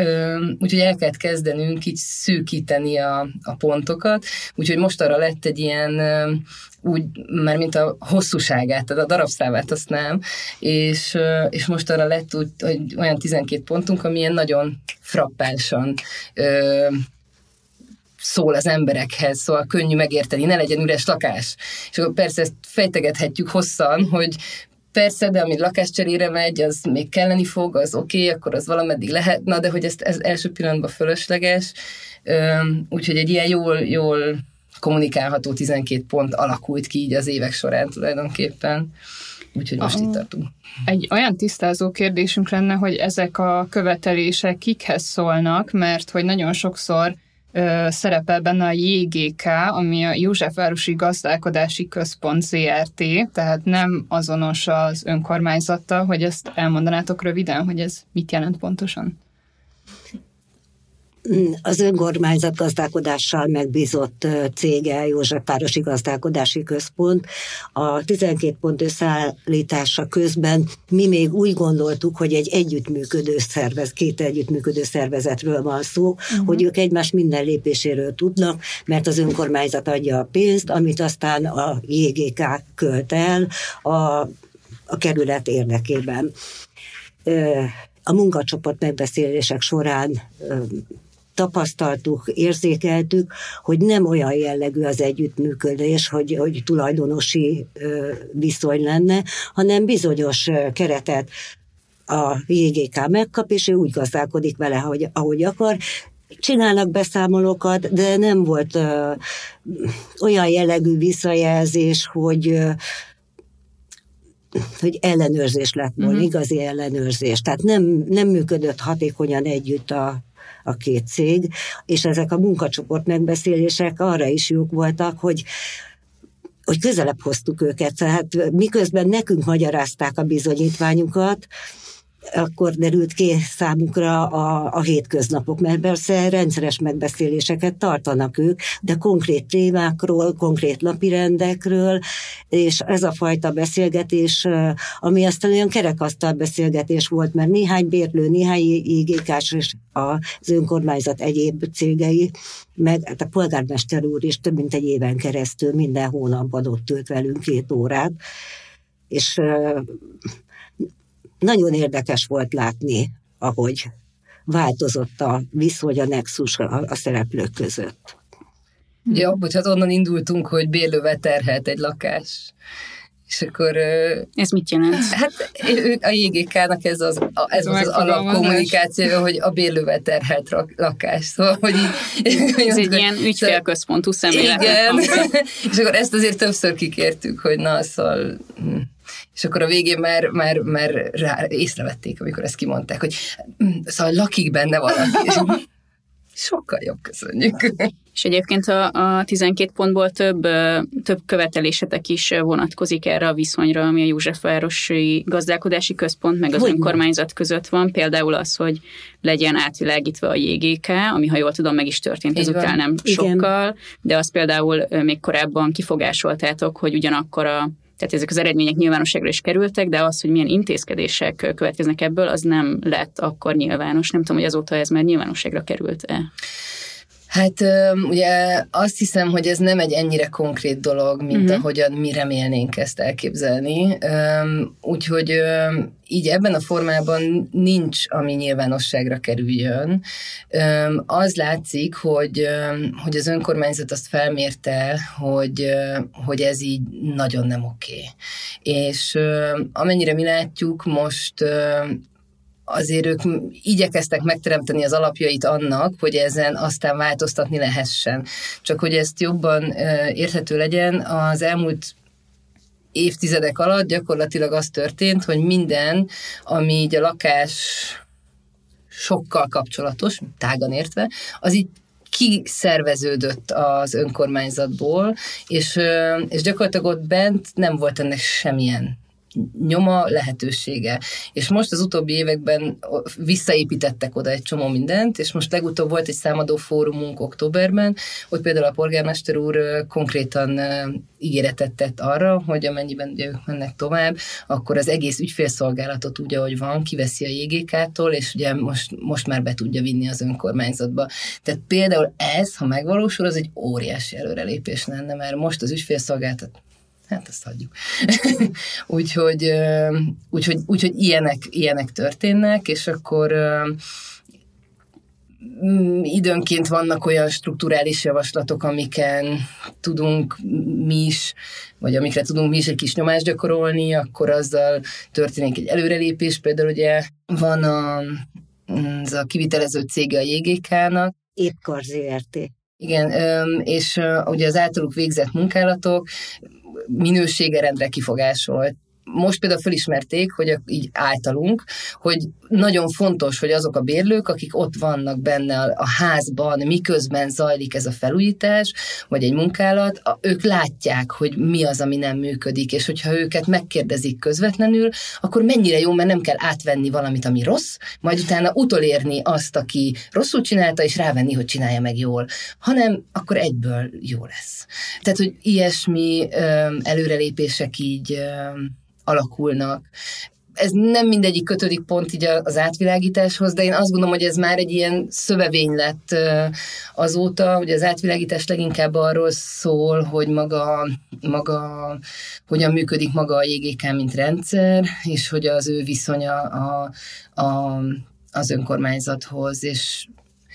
úgyhogy el kellett kezdenünk így szűkíteni a, a pontokat, úgyhogy most arra lett egy ilyen úgy, már mint a hosszúságát, tehát a darabszámát azt nem, és, és most arra lett úgy, hogy olyan 12 pontunk, ami ilyen nagyon frappánsan szól az emberekhez, szóval könnyű megérteni, ne legyen üres lakás. És akkor persze ezt fejtegethetjük hosszan, hogy persze, de amíg lakáscserére megy, az még kelleni fog, az oké, okay, akkor az valameddig lehet, na de hogy ezt, ez első pillanatban fölösleges, úgyhogy egy ilyen jól, jól kommunikálható 12 pont alakult ki így az évek során tulajdonképpen. Úgyhogy most itt tartunk. Egy olyan tisztázó kérdésünk lenne, hogy ezek a követelések kikhez szólnak, mert hogy nagyon sokszor szerepel benne a JGK, ami a Józsefvárosi Gazdálkodási Központ ZRT, tehát nem azonos az önkormányzattal, hogy ezt elmondanátok röviden, hogy ez mit jelent pontosan? Az önkormányzat gazdálkodással megbízott cége, Józsefvárosi Gazdálkodási Központ. A 12 pont összeállítása közben mi még úgy gondoltuk, hogy egy együttműködő szervez, két együttműködő szervezetről van szó, uh-huh. hogy ők egymás minden lépéséről tudnak, mert az önkormányzat adja a pénzt, amit aztán a JGK költ el a, a kerület érdekében. A munkacsoport megbeszélések során tapasztaltuk, érzékeltük, hogy nem olyan jellegű az együttműködés, hogy, hogy tulajdonosi viszony lenne, hanem bizonyos keretet a JGK megkap, és ő úgy gazdálkodik vele, ahogy, ahogy akar. Csinálnak beszámolókat, de nem volt ö, olyan jellegű visszajelzés, hogy ö, hogy ellenőrzés lett volna, uh-huh. igazi ellenőrzés. Tehát nem, nem működött hatékonyan együtt a, a két cég, és ezek a munkacsoport megbeszélések arra is jók voltak, hogy hogy közelebb hoztuk őket, tehát miközben nekünk magyarázták a bizonyítványukat, akkor derült ki számukra a, a hétköznapok, mert persze rendszeres megbeszéléseket tartanak ők, de konkrét témákról, konkrét napirendekről, és ez a fajta beszélgetés, ami aztán olyan kerekasztal beszélgetés volt, mert néhány bérlő, néhány igékás és az önkormányzat egyéb cégei, meg hát a polgármester úr is több mint egy éven keresztül minden hónapban ott tölt velünk két órát, és nagyon érdekes volt látni, ahogy változott a viszony, a nexus a, a szereplők között. Ja, bocsánat, onnan indultunk, hogy bérlővel terhelt egy lakás. És akkor... Ez mit jelent? Hát a JGK-nak ez az, ez az, az alapkommunikáció, hogy a bérlővel terhelt lakás. Szóval, hogy így, ez egy ilyen ügyfélközpontú szemlélet. Igen, és akkor ezt azért többször kikértük, hogy na, szóval hm és akkor a végén már, már, már rá észrevették, amikor ezt kimondták, hogy mm, szóval lakik benne valaki. Sokkal jobb, köszönjük. És egyébként a, a 12 pontból több, több követelésetek is vonatkozik erre a viszonyra, ami a Józsefvárosi Gazdálkodási Központ meg az hogy önkormányzat között van. Például az, hogy legyen átvilágítva a JGK, ami ha jól tudom, meg is történt ezután nem Igen. sokkal, de az például még korábban kifogásoltátok, hogy ugyanakkor a tehát ezek az eredmények nyilvánosságra is kerültek, de az, hogy milyen intézkedések következnek ebből, az nem lett akkor nyilvános. Nem tudom, hogy azóta ez már nyilvánosságra került-e. Hát ugye azt hiszem, hogy ez nem egy ennyire konkrét dolog, mint uh-huh. ahogyan mi remélnénk ezt elképzelni. Úgyhogy így ebben a formában nincs, ami nyilvánosságra kerüljön. Az látszik, hogy, hogy az önkormányzat azt felmérte, hogy, hogy ez így nagyon nem oké. Okay. És amennyire mi látjuk, most azért ők igyekeztek megteremteni az alapjait annak, hogy ezen aztán változtatni lehessen. Csak hogy ezt jobban érthető legyen, az elmúlt évtizedek alatt gyakorlatilag az történt, hogy minden, ami így a lakás sokkal kapcsolatos, tágan értve, az így kiszerveződött az önkormányzatból, és, és gyakorlatilag ott bent nem volt ennek semmilyen nyoma, lehetősége. És most az utóbbi években visszaépítettek oda egy csomó mindent, és most legutóbb volt egy számadó fórumunk októberben, hogy például a polgármester úr konkrétan ígéretet tett arra, hogy amennyiben ugye ők mennek tovább, akkor az egész ügyfélszolgálatot úgy, ahogy van, kiveszi a JGK-tól, és ugye most, most már be tudja vinni az önkormányzatba. Tehát például ez, ha megvalósul, az egy óriási előrelépés lenne, mert most az ügyfélszolgálat hát ezt hagyjuk. úgyhogy, úgyhogy, úgyhogy ilyenek, ilyenek történnek, és akkor mm, időnként vannak olyan strukturális javaslatok, amiken tudunk mi is, vagy amikre tudunk mi is egy kis nyomást gyakorolni, akkor azzal történik egy előrelépés. Például ugye van a, az a kivitelező cége a JGK-nak. Éppkar ZRT. Igen, és ugye az általuk végzett munkálatok minősége rendre kifogásolt most például felismerték, hogy így általunk, hogy nagyon fontos, hogy azok a bérlők, akik ott vannak benne a házban, miközben zajlik ez a felújítás, vagy egy munkálat, ők látják, hogy mi az, ami nem működik, és hogyha őket megkérdezik közvetlenül, akkor mennyire jó, mert nem kell átvenni valamit, ami rossz, majd utána utolérni azt, aki rosszul csinálta, és rávenni, hogy csinálja meg jól, hanem akkor egyből jó lesz. Tehát, hogy ilyesmi előrelépések így alakulnak. Ez nem mindegyik kötődik pont így az átvilágításhoz, de én azt gondolom, hogy ez már egy ilyen szövevény lett azóta, hogy az átvilágítás leginkább arról szól, hogy maga, maga hogyan működik maga a JGK, mint rendszer, és hogy az ő viszonya a, a, az önkormányzathoz, és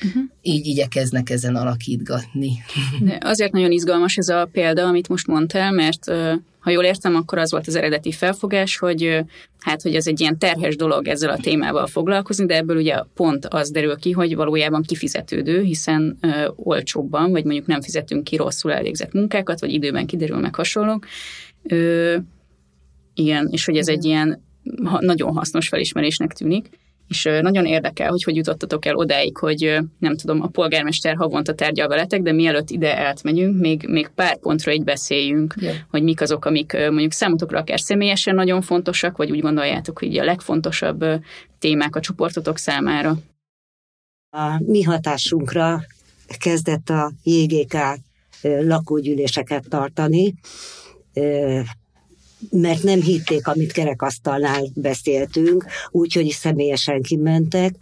Uh-huh. Így igyekeznek ezen alakítgatni. De azért nagyon izgalmas ez a példa, amit most mondtál, mert ha jól értem, akkor az volt az eredeti felfogás, hogy hát, hogy ez egy ilyen terhes dolog ezzel a témával foglalkozni, de ebből ugye pont az derül ki, hogy valójában kifizetődő, hiszen ö, olcsóbban, vagy mondjuk nem fizetünk ki rosszul elvégzett munkákat, vagy időben kiderül meg hasonlók. Ö, igen, és hogy ez egy ilyen nagyon hasznos felismerésnek tűnik és nagyon érdekel, hogy hogy jutottatok el odáig, hogy nem tudom, a polgármester havonta tárgyal veletek, de mielőtt ide eltmegyünk, még, még pár pontra így beszéljünk, yeah. hogy mik azok, amik mondjuk számotokra akár személyesen nagyon fontosak, vagy úgy gondoljátok, hogy a legfontosabb témák a csoportotok számára. A mi hatásunkra kezdett a JGK lakógyűléseket tartani, mert nem hitték, amit kerekasztalnál beszéltünk, úgyhogy személyesen kimentek,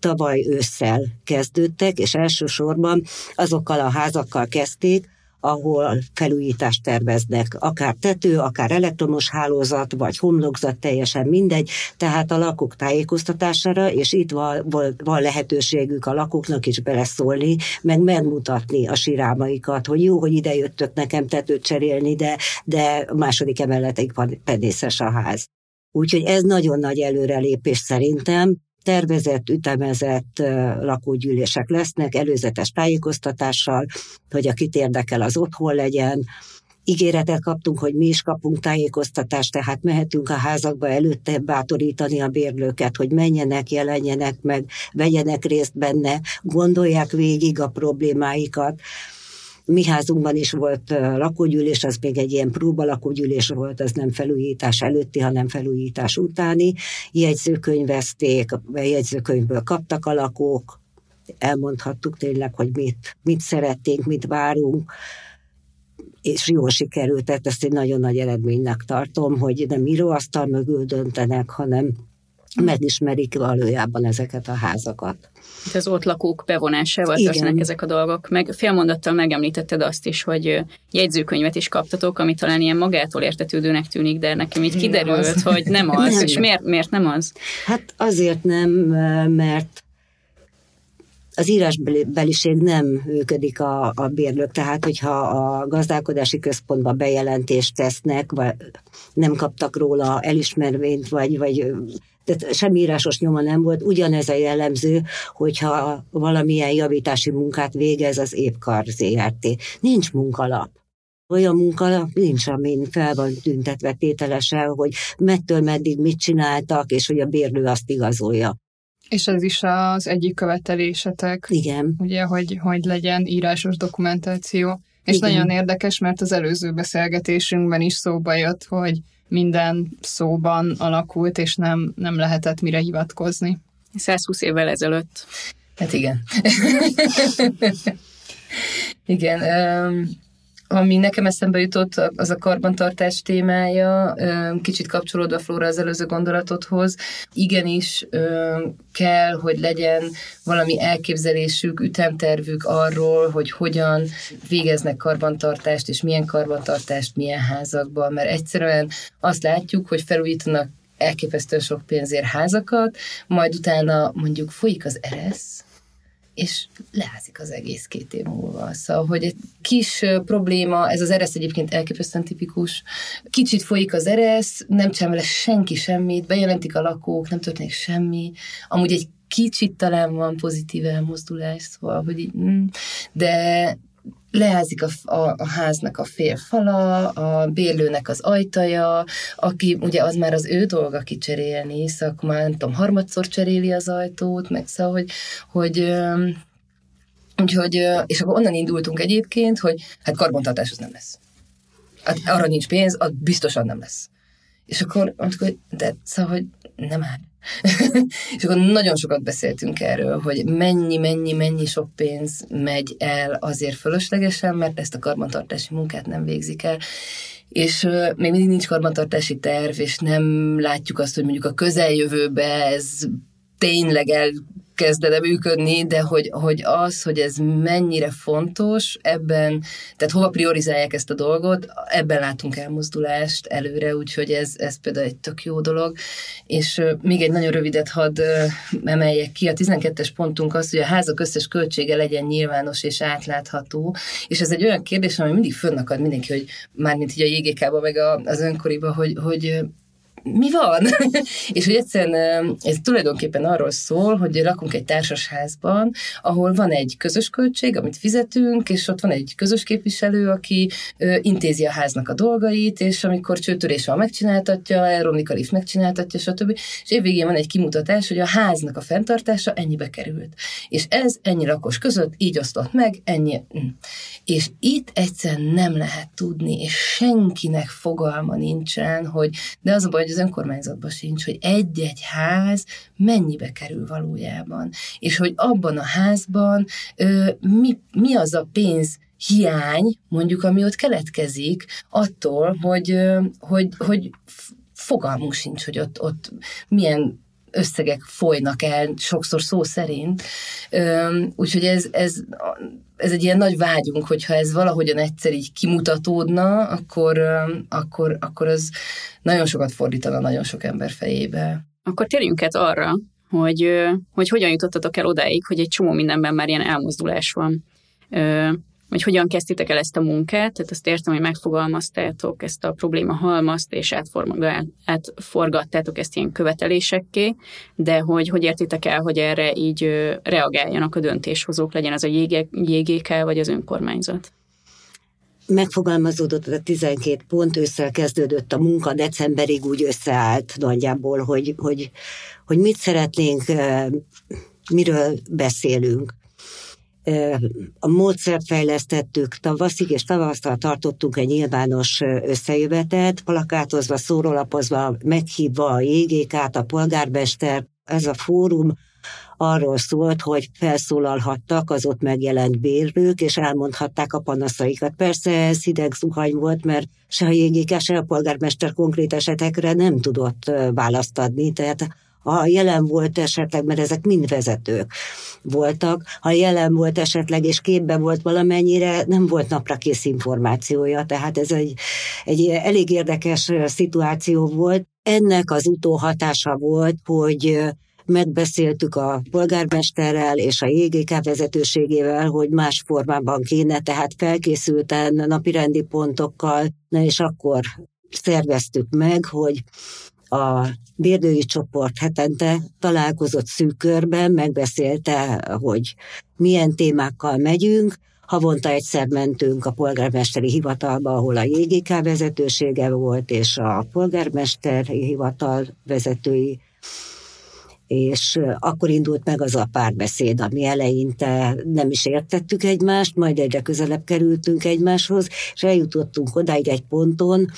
tavaly ősszel kezdődtek, és elsősorban azokkal a házakkal kezdték, ahol felújítást terveznek, akár tető, akár elektromos hálózat, vagy homlokzat, teljesen mindegy, tehát a lakók tájékoztatására, és itt van, van lehetőségük a lakóknak is beleszólni, meg megmutatni a sirámaikat, hogy jó, hogy ide jöttök nekem tetőt cserélni, de, de második emeletig penészes a ház. Úgyhogy ez nagyon nagy előrelépés szerintem, tervezett, ütemezett lakógyűlések lesznek, előzetes tájékoztatással, hogy akit érdekel, az otthon legyen, ígéretet kaptunk, hogy mi is kapunk tájékoztatást, tehát mehetünk a házakba előtte bátorítani a bérlőket, hogy menjenek, jelenjenek meg, vegyenek részt benne, gondolják végig a problémáikat. Mi házunkban is volt lakógyűlés, az még egy ilyen próba lakógyűlés volt, az nem felújítás előtti, hanem felújítás utáni. Jegyzőkönyvezték, jegyzőkönyvből kaptak a lakók, elmondhattuk tényleg, hogy mit, mit szeretnénk, mit várunk, és jól sikerült, tehát ezt egy nagyon nagy eredménynek tartom, hogy nem íróasztal mögül döntenek, hanem megismerik valójában ezeket a házakat. Itt az ott lakók bevonásával Igen. történnek ezek a dolgok. Meg félmondattal megemlítetted azt is, hogy jegyzőkönyvet is kaptatok, ami talán ilyen magától értetődőnek tűnik, de nekem így kiderült, az. hogy nem az. Nem. És miért, miért nem az? Hát azért nem, mert az írásbeliség nem működik a, a bérlők, tehát hogyha a gazdálkodási központba bejelentést tesznek, vagy nem kaptak róla elismervényt, vagy, vagy tehát semmi írásos nyoma nem volt. Ugyanez a jellemző, hogyha valamilyen javítási munkát végez az Épkar ZRT. Nincs munkalap olyan munka nincs, amin fel van tüntetve tételesen, hogy mettől meddig mit csináltak, és hogy a bérlő azt igazolja. És ez is az egyik követelésetek. Igen. Ugye, hogy, hogy legyen írásos dokumentáció. És Igen. nagyon érdekes, mert az előző beszélgetésünkben is szóba jött, hogy minden szóban alakult, és nem, nem lehetett mire hivatkozni. 120 évvel ezelőtt. Hát igen. igen. Um, ami nekem eszembe jutott, az a karbantartás témája, kicsit kapcsolódva Flóra az előző gondolatodhoz. Igenis kell, hogy legyen valami elképzelésük, ütemtervük arról, hogy hogyan végeznek karbantartást, és milyen karbantartást milyen házakban, mert egyszerűen azt látjuk, hogy felújítanak elképesztően sok pénzért házakat, majd utána mondjuk folyik az eresz, és leázik az egész két év múlva. Szóval, hogy egy kis probléma, ez az eresz egyébként elképesztően tipikus, kicsit folyik az eresz, nem csinál senki semmit, bejelentik a lakók, nem történik semmi, amúgy egy kicsit talán van pozitív elmozdulás, szóval, hogy így, mm, de leázik a, a, a háznak a fél fala, a bérlőnek az ajtaja, aki ugye az már az ő dolga kicserélni, szóval már nem tudom, harmadszor cseréli az ajtót, meg szóval, hogy, hogy Úgyhogy, és akkor onnan indultunk egyébként, hogy hát karbantartás az nem lesz. Hát arra nincs pénz, az biztosan nem lesz. És akkor mondtuk, hogy de szóval, hogy nem már. és akkor nagyon sokat beszéltünk erről, hogy mennyi, mennyi, mennyi sok pénz megy el azért fölöslegesen, mert ezt a karbantartási munkát nem végzik el. És uh, még mindig nincs karbantartási terv, és nem látjuk azt, hogy mondjuk a közeljövőbe ez tényleg el kezdene működni, de hogy, hogy az, hogy ez mennyire fontos, ebben, tehát hova priorizálják ezt a dolgot, ebben látunk elmozdulást előre, úgyhogy ez, ez például egy tök jó dolog. És még egy nagyon rövidet hadd emeljek ki, a 12-es pontunk az, hogy a házak összes költsége legyen nyilvános és átlátható, és ez egy olyan kérdés, ami mindig fönnakad mindenki, hogy mármint így a JGK-ba, meg az önkoriba, hogy, hogy mi van? és hogy egyszerűen ez tulajdonképpen arról szól, hogy lakunk egy társasházban, ahol van egy közös költség, amit fizetünk, és ott van egy közös képviselő, aki intézi a háznak a dolgait, és amikor csőtörés van, megcsináltatja, elromlik a lift, megcsináltatja, stb. És évvégén van egy kimutatás, hogy a háznak a fenntartása ennyibe került. És ez ennyi lakos között így osztott meg, ennyi. Hm. És itt egyszerűen nem lehet tudni, és senkinek fogalma nincsen, hogy de az a baj, hogy az önkormányzatban sincs, hogy egy-egy ház mennyibe kerül valójában, és hogy abban a házban ö, mi, mi az a pénz hiány, mondjuk, ami ott keletkezik attól, hogy, hogy, hogy fogalmunk sincs, hogy ott, ott milyen összegek folynak el, sokszor szó szerint. Úgyhogy ez, ez, ez egy ilyen nagy vágyunk, hogyha ez valahogyan egyszer így kimutatódna, akkor, akkor, akkor az nagyon sokat fordítana nagyon sok ember fejébe. Akkor térjünk át arra, hogy, hogy hogyan jutottatok el odáig, hogy egy csomó mindenben már ilyen elmozdulás van hogy hogyan kezdtétek el ezt a munkát, tehát azt értem, hogy megfogalmaztátok ezt a probléma halmazt, és átforgattátok ezt ilyen követelésekké, de hogy hogy értitek el, hogy erre így reagáljanak a döntéshozók, legyen az a JGK vagy az önkormányzat? megfogalmazódott a 12 pont, ősszel kezdődött a munka, decemberig úgy összeállt nagyjából, hogy, hogy, hogy mit szeretnénk, miről beszélünk. A módszert fejlesztettük, tavaszig és tavasztal tartottunk egy nyilvános összejövetet, plakátozva, szórólapozva, meghívva a jégékát, a polgármester, ez a fórum arról szólt, hogy felszólalhattak az ott megjelent bérlők, és elmondhatták a panaszaikat. Persze ez hideg zuhany volt, mert se a jégéke, se a polgármester konkrét esetekre nem tudott választ adni, tehát ha jelen volt esetleg, mert ezek mind vezetők voltak, ha jelen volt esetleg, és képben volt valamennyire, nem volt napra kész információja, tehát ez egy, egy elég érdekes szituáció volt. Ennek az utóhatása volt, hogy megbeszéltük a polgármesterrel és a JGK vezetőségével, hogy más formában kéne, tehát felkészülten napirendi pontokkal, na és akkor szerveztük meg, hogy a védői csoport hetente találkozott szűk körben, megbeszélte, hogy milyen témákkal megyünk, Havonta egyszer mentünk a polgármesteri hivatalba, ahol a JGK vezetősége volt, és a polgármesteri hivatal vezetői. És akkor indult meg az a párbeszéd, ami eleinte nem is értettük egymást, majd egyre közelebb kerültünk egymáshoz, és eljutottunk odáig egy ponton,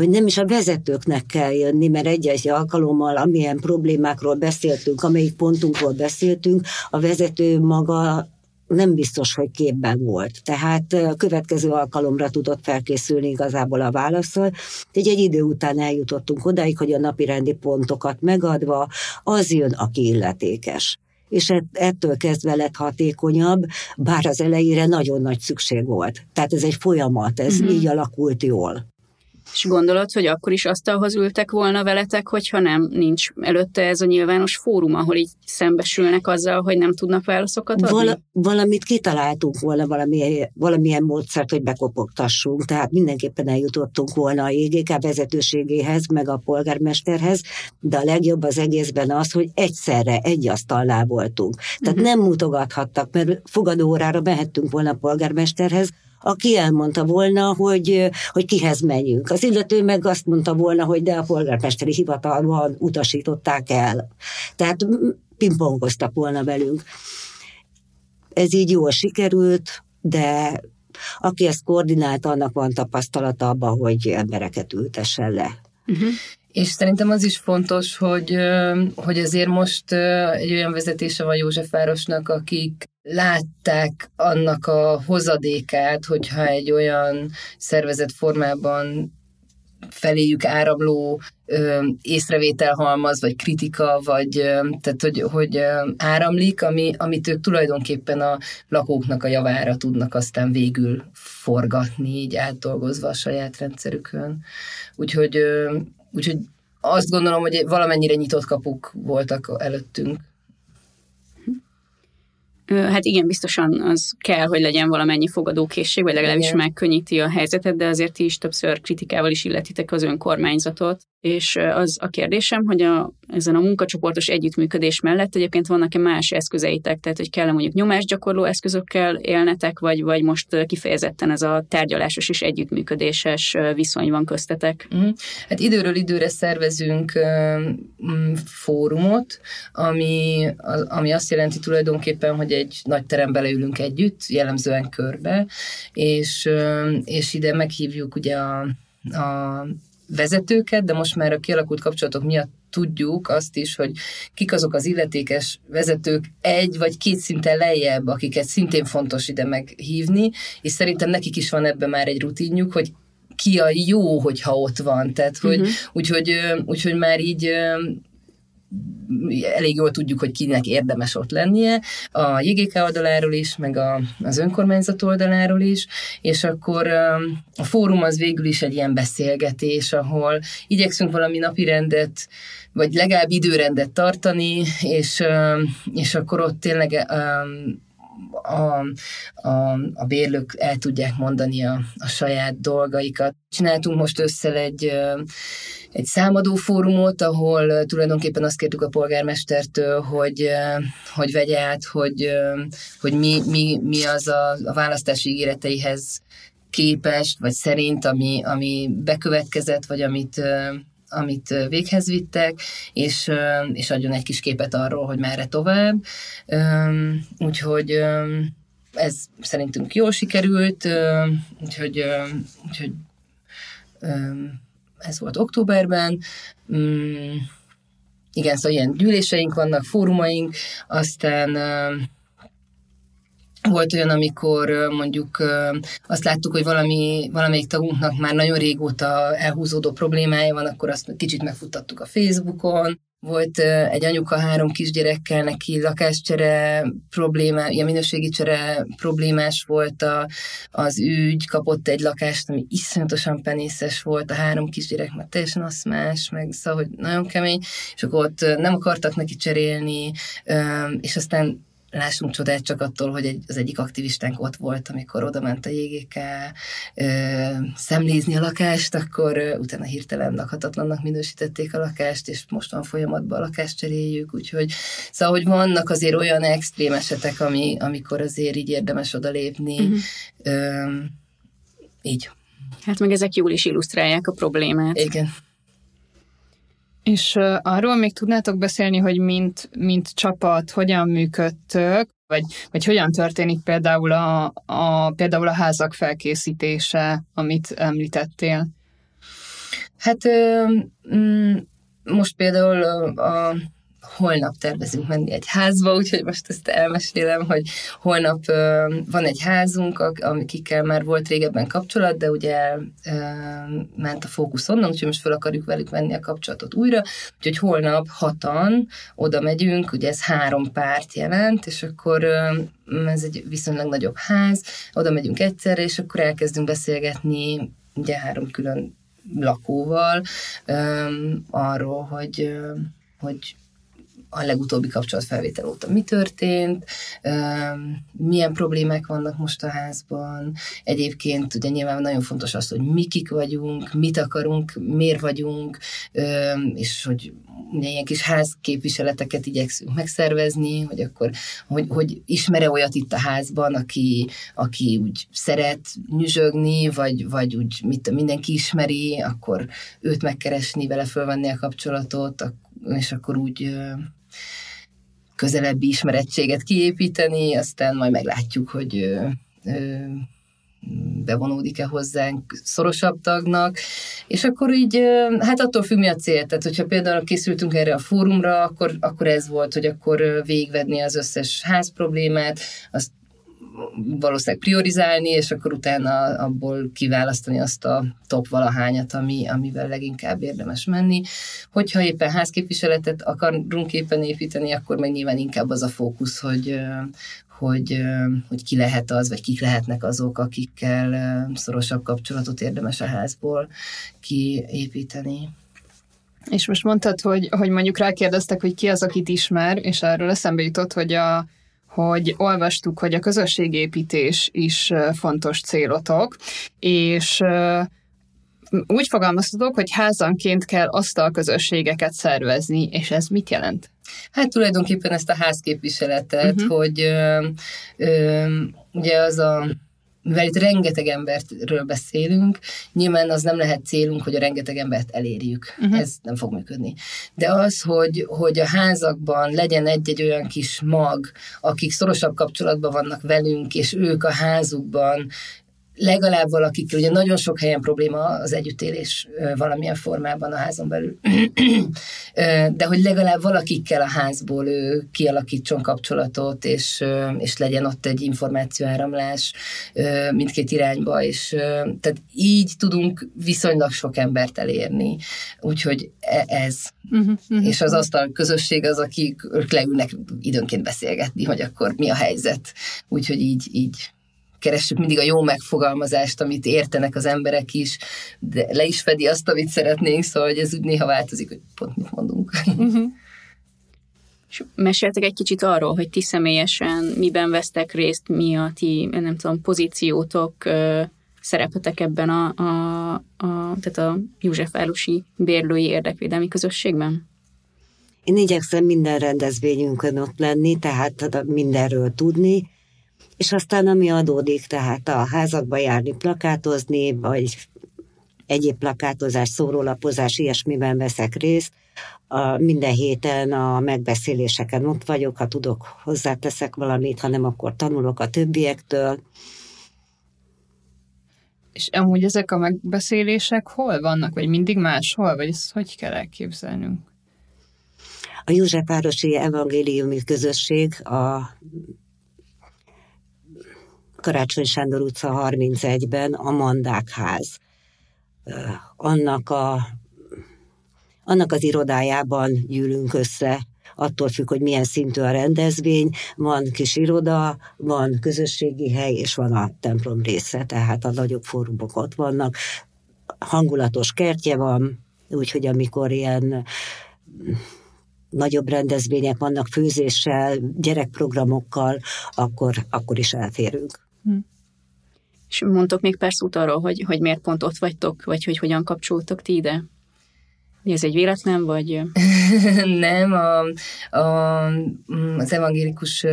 hogy nem is a vezetőknek kell jönni, mert egy-egy alkalommal, amilyen problémákról beszéltünk, amelyik pontunkról beszéltünk, a vezető maga nem biztos, hogy képben volt. Tehát a következő alkalomra tudott felkészülni igazából a válaszol. Egy, egy idő után eljutottunk odáig, hogy a napi rendi pontokat megadva, az jön, aki illetékes és ettől kezdve lett hatékonyabb, bár az elejére nagyon nagy szükség volt. Tehát ez egy folyamat, ez uh-huh. így alakult jól. És gondolod, hogy akkor is asztalhoz ültek volna veletek, hogyha nem nincs előtte ez a nyilvános fórum, ahol így szembesülnek azzal, hogy nem tudnak válaszokat adni? Val- valamit kitaláltunk volna, valamilyen, valamilyen módszert, hogy bekopogtassunk, tehát mindenképpen eljutottunk volna a JGK vezetőségéhez, meg a polgármesterhez, de a legjobb az egészben az, hogy egyszerre egy asztalnál voltunk. Tehát uh-huh. nem mutogathattak, mert fogadóórára mehettünk volna a polgármesterhez, aki elmondta volna, hogy, hogy kihez menjünk. Az illető meg azt mondta volna, hogy de a polgármesteri hivatalban utasították el. Tehát pingpongoztak volna velünk. Ez így jól sikerült, de aki ezt koordinálta, annak van tapasztalata abban, hogy embereket ültessen le. Uh-huh. És szerintem az is fontos, hogy, hogy azért most egy olyan vezetése van Józsefvárosnak, akik látták annak a hozadékát, hogyha egy olyan szervezet formában feléjük áramló ö, észrevételhalmaz, vagy kritika, vagy ö, tehát, hogy, hogy ö, áramlik, ami, amit ők tulajdonképpen a lakóknak a javára tudnak aztán végül forgatni, így átdolgozva a saját rendszerükön. Úgyhogy, ö, úgyhogy azt gondolom, hogy valamennyire nyitott kapuk voltak előttünk. Hát igen, biztosan az kell, hogy legyen valamennyi fogadókészség, vagy legalábbis igen. megkönnyíti a helyzetet, de azért ti is többször kritikával is illetitek az önkormányzatot. És az a kérdésem, hogy a, ezen a munkacsoportos együttműködés mellett egyébként vannak-e más eszközeitek, tehát hogy kell mondjuk nyomásgyakorló eszközökkel élnetek, vagy, vagy most kifejezetten ez a tárgyalásos és együttműködéses viszony van köztetek? Mm. Hát időről időre szervezünk fórumot, ami, ami azt jelenti tulajdonképpen, hogy egy nagy terembe leülünk együtt, jellemzően körbe, és, és ide meghívjuk ugye a, a vezetőket, de most már a kialakult kapcsolatok miatt tudjuk azt is, hogy kik azok az illetékes vezetők egy vagy két szinten lejjebb, akiket szintén fontos ide meghívni, és szerintem nekik is van ebben már egy rutinjuk, hogy ki a jó, hogyha ott van. Tehát, hogy, uh-huh. úgyhogy, úgyhogy már így elég jól tudjuk, hogy kinek érdemes ott lennie, a JGK oldaláról is, meg a, az önkormányzat oldaláról is, és akkor um, a fórum az végül is egy ilyen beszélgetés, ahol igyekszünk valami napirendet, vagy legalább időrendet tartani, és, um, és akkor ott tényleg um, a, a, a bérlők el tudják mondani a, a saját dolgaikat. Csináltunk most össze egy egy számadó fórumot, ahol tulajdonképpen azt kértük a polgármestertől, hogy, hogy vegye át, hogy, hogy mi, mi, mi az a, a választási ígéreteihez képest, vagy szerint, ami, ami bekövetkezett, vagy amit amit véghez vittek, és, és adjon egy kis képet arról, hogy merre tovább. Úgyhogy ez szerintünk jól sikerült, úgyhogy, úgyhogy ez volt októberben. Mm, igen, szóval ilyen gyűléseink vannak, fórumaink, aztán volt olyan, amikor mondjuk azt láttuk, hogy valami, valamelyik tagunknak már nagyon régóta elhúzódó problémája van, akkor azt kicsit megfuttattuk a Facebookon. Volt egy anyuka három kisgyerekkel, neki lakáscsere problémá, ilyen minőségi csere problémás volt a, az ügy, kapott egy lakást, ami iszonyatosan penészes volt, a három kisgyerek már teljesen aszmás, meg szóval, hogy nagyon kemény, és akkor ott nem akartak neki cserélni, és aztán lássunk csodát csak attól, hogy egy, az egyik aktivistánk ott volt, amikor oda ment a JGK ö, szemlézni a lakást, akkor ö, utána hirtelen lakhatatlannak minősítették a lakást, és most van folyamatban a lakást cseréljük, úgyhogy szóval, hogy vannak azért olyan extrém esetek, ami, amikor azért így érdemes odalépni. Uh-huh. Ö, így. Hát meg ezek jól is illusztrálják a problémát. Igen. És uh, arról még tudnátok beszélni, hogy mint, mint csapat hogyan működtök, vagy, vagy hogyan történik például a, a, például a házak felkészítése, amit említettél? Hát most például a, a holnap tervezünk menni egy házba, úgyhogy most ezt elmesélem, hogy holnap uh, van egy házunk, akikkel már volt régebben kapcsolat, de ugye uh, ment a fókusz onnan, úgyhogy most fel akarjuk velük venni a kapcsolatot újra, úgyhogy holnap hatan oda megyünk, ugye ez három párt jelent, és akkor uh, ez egy viszonylag nagyobb ház, oda megyünk egyszerre, és akkor elkezdünk beszélgetni ugye három külön lakóval um, arról, hogy, hogy a legutóbbi kapcsolatfelvétel óta mi történt, milyen problémák vannak most a házban. Egyébként ugye nyilván nagyon fontos az, hogy mi kik vagyunk, mit akarunk, miért vagyunk, és hogy ugye ilyen kis házképviseleteket igyekszünk megszervezni, hogy akkor, hogy, hogy ismere olyat itt a házban, aki, aki úgy szeret nyüzsögni, vagy, vagy úgy mit, mindenki ismeri, akkor őt megkeresni, vele fölvenni a kapcsolatot, és akkor úgy közelebbi ismerettséget kiépíteni, aztán majd meglátjuk, hogy bevonódik-e hozzánk szorosabb tagnak, és akkor így, hát attól függ mi a cél, tehát hogyha például készültünk erre a fórumra, akkor, akkor ez volt, hogy akkor végvedni az összes ház problémát, azt valószínűleg priorizálni, és akkor utána abból kiválasztani azt a top valahányat, ami, amivel leginkább érdemes menni. Hogyha éppen házképviseletet akarunk éppen építeni, akkor meg nyilván inkább az a fókusz, hogy, hogy, hogy ki lehet az, vagy kik lehetnek azok, akikkel szorosabb kapcsolatot érdemes a házból kiépíteni. És most mondtad, hogy, hogy mondjuk rákérdeztek, hogy ki az, akit ismer, és erről eszembe jutott, hogy a, hogy olvastuk, hogy a közösségépítés is fontos célotok, és úgy fogalmaztatok, hogy házanként kell asztalközösségeket szervezni, és ez mit jelent? Hát tulajdonképpen ezt a házképviseletet, uh-huh. hogy ö, ö, ugye az a mivel itt rengeteg emberről beszélünk, nyilván az nem lehet célunk, hogy a rengeteg embert elérjük. Uh-huh. Ez nem fog működni. De az, hogy, hogy a házakban legyen egy-egy olyan kis mag, akik szorosabb kapcsolatban vannak velünk, és ők a házukban legalább valakikkel, ugye nagyon sok helyen probléma az együttélés valamilyen formában a házon belül, de hogy legalább valakikkel a házból ő kialakítson kapcsolatot, és, és legyen ott egy információáramlás mindkét irányba, és tehát így tudunk viszonylag sok embert elérni. Úgyhogy e, ez. Uh-huh, uh-huh. És az asztal közösség az, akik leülnek időnként beszélgetni, hogy akkor mi a helyzet. Úgyhogy így, így keressük mindig a jó megfogalmazást, amit értenek az emberek is, de le is fedi azt, amit szeretnénk, szóval hogy ez úgy néha változik, hogy pont mit mondunk. Uh-huh. És meséltek egy kicsit arról, hogy ti személyesen miben vesztek részt, mi a ti, nem tudom, pozíciótok, szerepetek ebben a, a, a, tehát a Józsefvárosi bérlői érdekvédelmi közösségben? Én igyekszem minden rendezvényünkön ott lenni, tehát mindenről tudni, és aztán ami adódik, tehát a házakba járni, plakátozni, vagy egyéb plakátozás, szórólapozás, ilyesmiben veszek részt. A, minden héten a megbeszéléseken ott vagyok, ha tudok, hozzáteszek valamit, ha nem, akkor tanulok a többiektől. És amúgy ezek a megbeszélések hol vannak, vagy mindig máshol, vagy ezt hogy kell elképzelnünk? A Józsefvárosi Evangéliumi Közösség a Karácsony Sándor utca 31-ben a Mandákház. Annak, a, annak az irodájában gyűlünk össze, attól függ, hogy milyen szintű a rendezvény, van kis iroda, van közösségi hely, és van a templom része, tehát a nagyobb fórumok ott vannak. Hangulatos kertje van, úgyhogy amikor ilyen nagyobb rendezvények vannak főzéssel, gyerekprogramokkal, akkor, akkor is elférünk. Hm. És mondtok még persze út arról, hogy, hogy miért pont ott vagytok, vagy hogy hogyan kapcsoltok ti ide? Ez egy véletlen, vagy? Nem, a, a, az evangélikus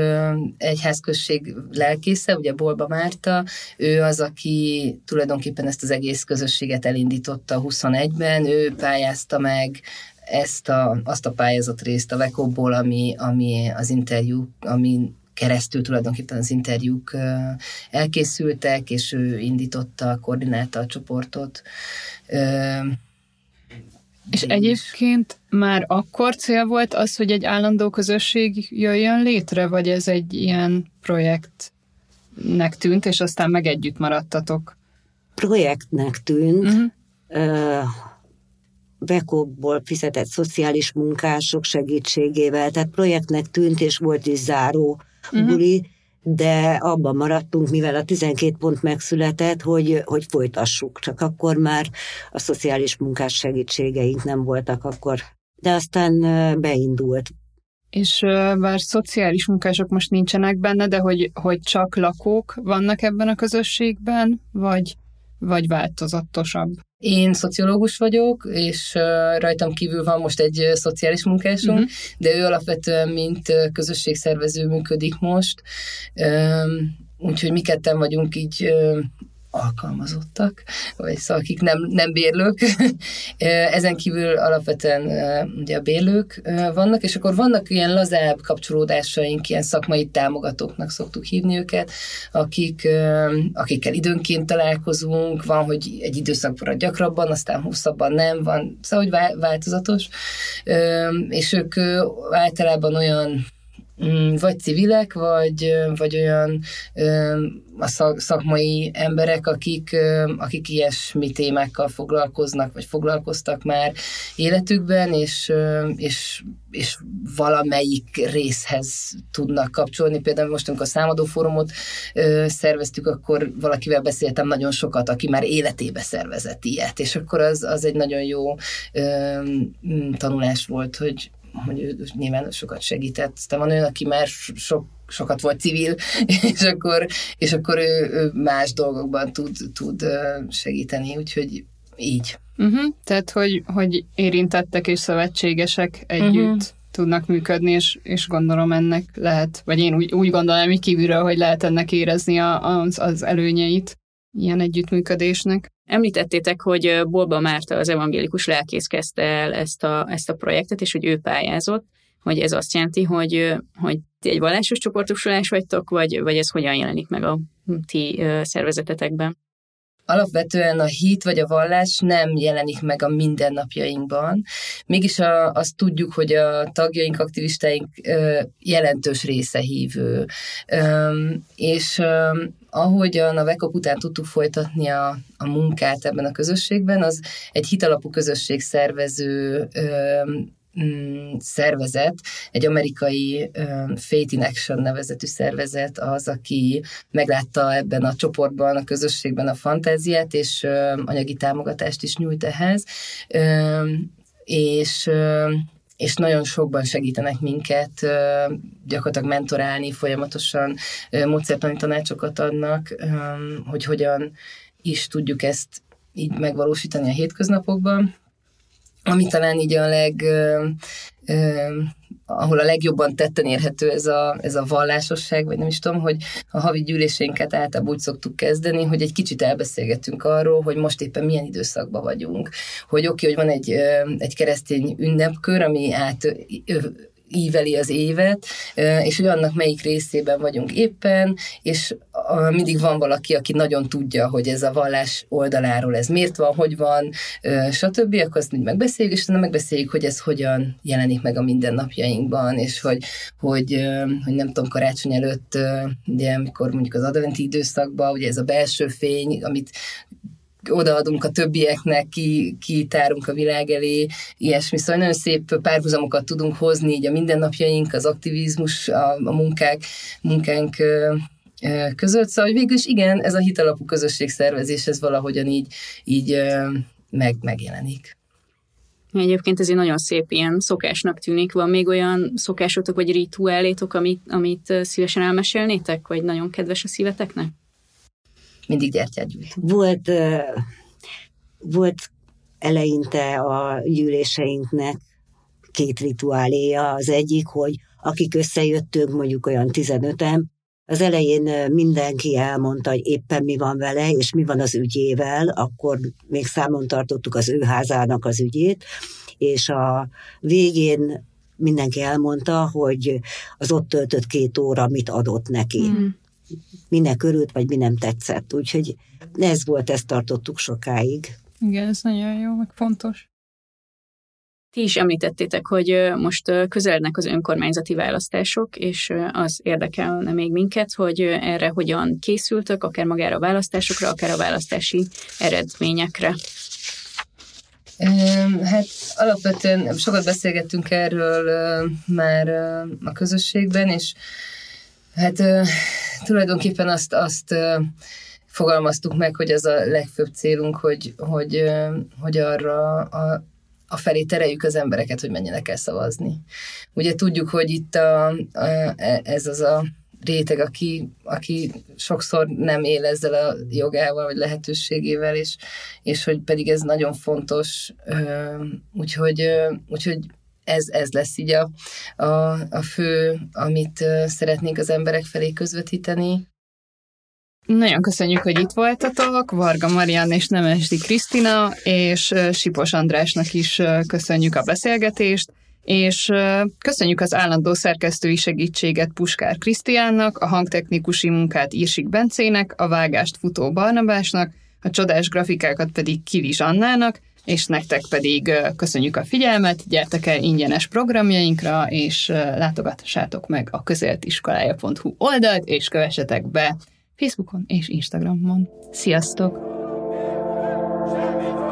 egyházközség lelkésze, ugye Bolba Márta, ő az, aki tulajdonképpen ezt az egész közösséget elindította 21-ben, ő pályázta meg ezt a, azt a pályázat részt a Vekobból, ami, ami az interjú, ami keresztül tulajdonképpen az interjúk elkészültek, és ő indította, koordinálta a csoportot. És egyébként már akkor cél volt az, hogy egy állandó közösség jöjjön létre, vagy ez egy ilyen projektnek tűnt, és aztán meg együtt maradtatok? Projektnek tűnt. Uh-huh. Bekóból fizetett szociális munkások segítségével, tehát projektnek tűnt, és volt is záró uh-huh. buli, de abban maradtunk, mivel a 12 pont megszületett, hogy, hogy folytassuk. Csak akkor már a szociális munkás segítségeink nem voltak akkor. De aztán beindult. És bár szociális munkások most nincsenek benne, de hogy, hogy csak lakók vannak ebben a közösségben, vagy, vagy változatosabb? Én szociológus vagyok, és rajtam kívül van most egy szociális munkásunk, uh-huh. de ő alapvetően mint közösségszervező működik most, úgyhogy mi ketten vagyunk így alkalmazottak, vagy szóval akik nem, nem bérlők. Ezen kívül alapvetően ugye a bérlők vannak, és akkor vannak ilyen lazább kapcsolódásaink, ilyen szakmai támogatóknak szoktuk hívni őket, akik, akikkel időnként találkozunk, van, hogy egy időszakban gyakrabban, aztán hosszabban nem, van, szóval hogy változatos, és ők általában olyan vagy civilek, vagy, vagy olyan a szakmai emberek, akik, akik ilyesmi témákkal foglalkoznak, vagy foglalkoztak már életükben, és, és, és valamelyik részhez tudnak kapcsolni. Például most, amikor a számadó fórumot szerveztük, akkor valakivel beszéltem nagyon sokat, aki már életébe szervezett ilyet, és akkor az, az egy nagyon jó tanulás volt, hogy, hogy ő nyilván sokat segített. Aztán van olyan, aki már sok, sokat volt civil, és akkor, és akkor ő, ő más dolgokban tud, tud segíteni, úgyhogy így. Uh-huh. Tehát, hogy, hogy érintettek és szövetségesek együtt uh-huh. tudnak működni, és, és gondolom ennek lehet, vagy én úgy, úgy gondolom hogy kívülről, hogy lehet ennek érezni a, az, az előnyeit ilyen együttműködésnek. Említettétek, hogy Bolba Márta az evangélikus lelkész kezdte el ezt a, ezt a projektet, és hogy ő pályázott, hogy ez azt jelenti, hogy, hogy ti egy vallásos csoportosulás vagytok, vagy, vagy ez hogyan jelenik meg a ti szervezetetekben? alapvetően a hit vagy a vallás nem jelenik meg a mindennapjainkban. Mégis a, azt tudjuk, hogy a tagjaink, aktivistáink jelentős része hívő. És ahogyan a VECOP után tudtuk folytatni a, a munkát ebben a közösségben, az egy hitalapú közösség szervező Mm, szervezet, egy amerikai Faith in Action nevezetű szervezet az, aki meglátta ebben a csoportban, a közösségben a fantáziát, és anyagi támogatást is nyújt ehhez, és és nagyon sokban segítenek minket, gyakorlatilag mentorálni, folyamatosan módszertani tanácsokat adnak, hogy hogyan is tudjuk ezt így megvalósítani a hétköznapokban. Ami talán így a leg ahol a legjobban tetten érhető ez a, ez a vallásosság, vagy nem is tudom, hogy a havi gyűlésénket általában úgy szoktuk kezdeni, hogy egy kicsit elbeszélgetünk arról, hogy most éppen milyen időszakban vagyunk. Hogy oké, okay, hogy van egy, egy keresztény ünnepkör, ami át íveli az évet, és hogy annak melyik részében vagyunk éppen, és mindig van valaki, aki nagyon tudja, hogy ez a vallás oldaláról ez miért van, hogy van, stb. Akkor azt megbeszéljük, és utána megbeszéljük, hogy ez hogyan jelenik meg a mindennapjainkban, és hogy, hogy, hogy nem tudom, karácsony előtt, ugye, amikor mondjuk az adventi időszakban, ugye ez a belső fény, amit odaadunk a többieknek, ki, kitárunk a világ elé, ilyesmi. Szóval nagyon szép párhuzamokat tudunk hozni így a mindennapjaink, az aktivizmus, a, a munkák, munkánk között. Szóval végül is igen, ez a hitalapú közösségszervezés, ez valahogyan így, így meg, megjelenik. Egyébként ez egy nagyon szép ilyen szokásnak tűnik. Van még olyan szokásotok vagy rituálétok, amit, amit szívesen elmesélnétek, vagy nagyon kedves a szíveteknek? Mindig gyertyát gyújt. Volt, volt eleinte a gyűléseinknek két rituáléja. Az egyik, hogy akik összejöttünk, mondjuk olyan 15-en, az elején mindenki elmondta, hogy éppen mi van vele, és mi van az ügyével, akkor még számon tartottuk az ő házának az ügyét, és a végén mindenki elmondta, hogy az ott töltött két óra mit adott neki. Mm minek örült, vagy mi nem tetszett. Úgyhogy ez volt, ezt tartottuk sokáig. Igen, ez nagyon jó, meg fontos. Ti is említettétek, hogy most közelednek az önkormányzati választások, és az érdekelne még minket, hogy erre hogyan készültök, akár magára a választásokra, akár a választási eredményekre. Hát alapvetően sokat beszélgettünk erről már a közösségben, és Hát tulajdonképpen azt, azt fogalmaztuk meg, hogy az a legfőbb célunk, hogy, hogy, hogy arra a, a felé tereljük az embereket, hogy menjenek el szavazni. Ugye tudjuk, hogy itt a, a, e, ez az a réteg, aki, aki sokszor nem él ezzel a jogával, vagy lehetőségével, és, és hogy pedig ez nagyon fontos, úgyhogy, úgyhogy ez, ez lesz így a, a, a fő, amit szeretnénk az emberek felé közvetíteni. Nagyon köszönjük, hogy itt voltatok, Varga Marian és Nemesdi Krisztina, és Sipos Andrásnak is köszönjük a beszélgetést, és köszönjük az állandó szerkesztői segítséget Puskár Krisztiánnak, a hangtechnikusi munkát Irsik Bencének, a vágást Futó Barnabásnak, a csodás grafikákat pedig Kili Annának, és nektek pedig köszönjük a figyelmet, gyertek el ingyenes programjainkra, és látogassátok meg a közéltiskolája.hu oldalt, és kövessetek be Facebookon és Instagramon. Sziasztok! Semmi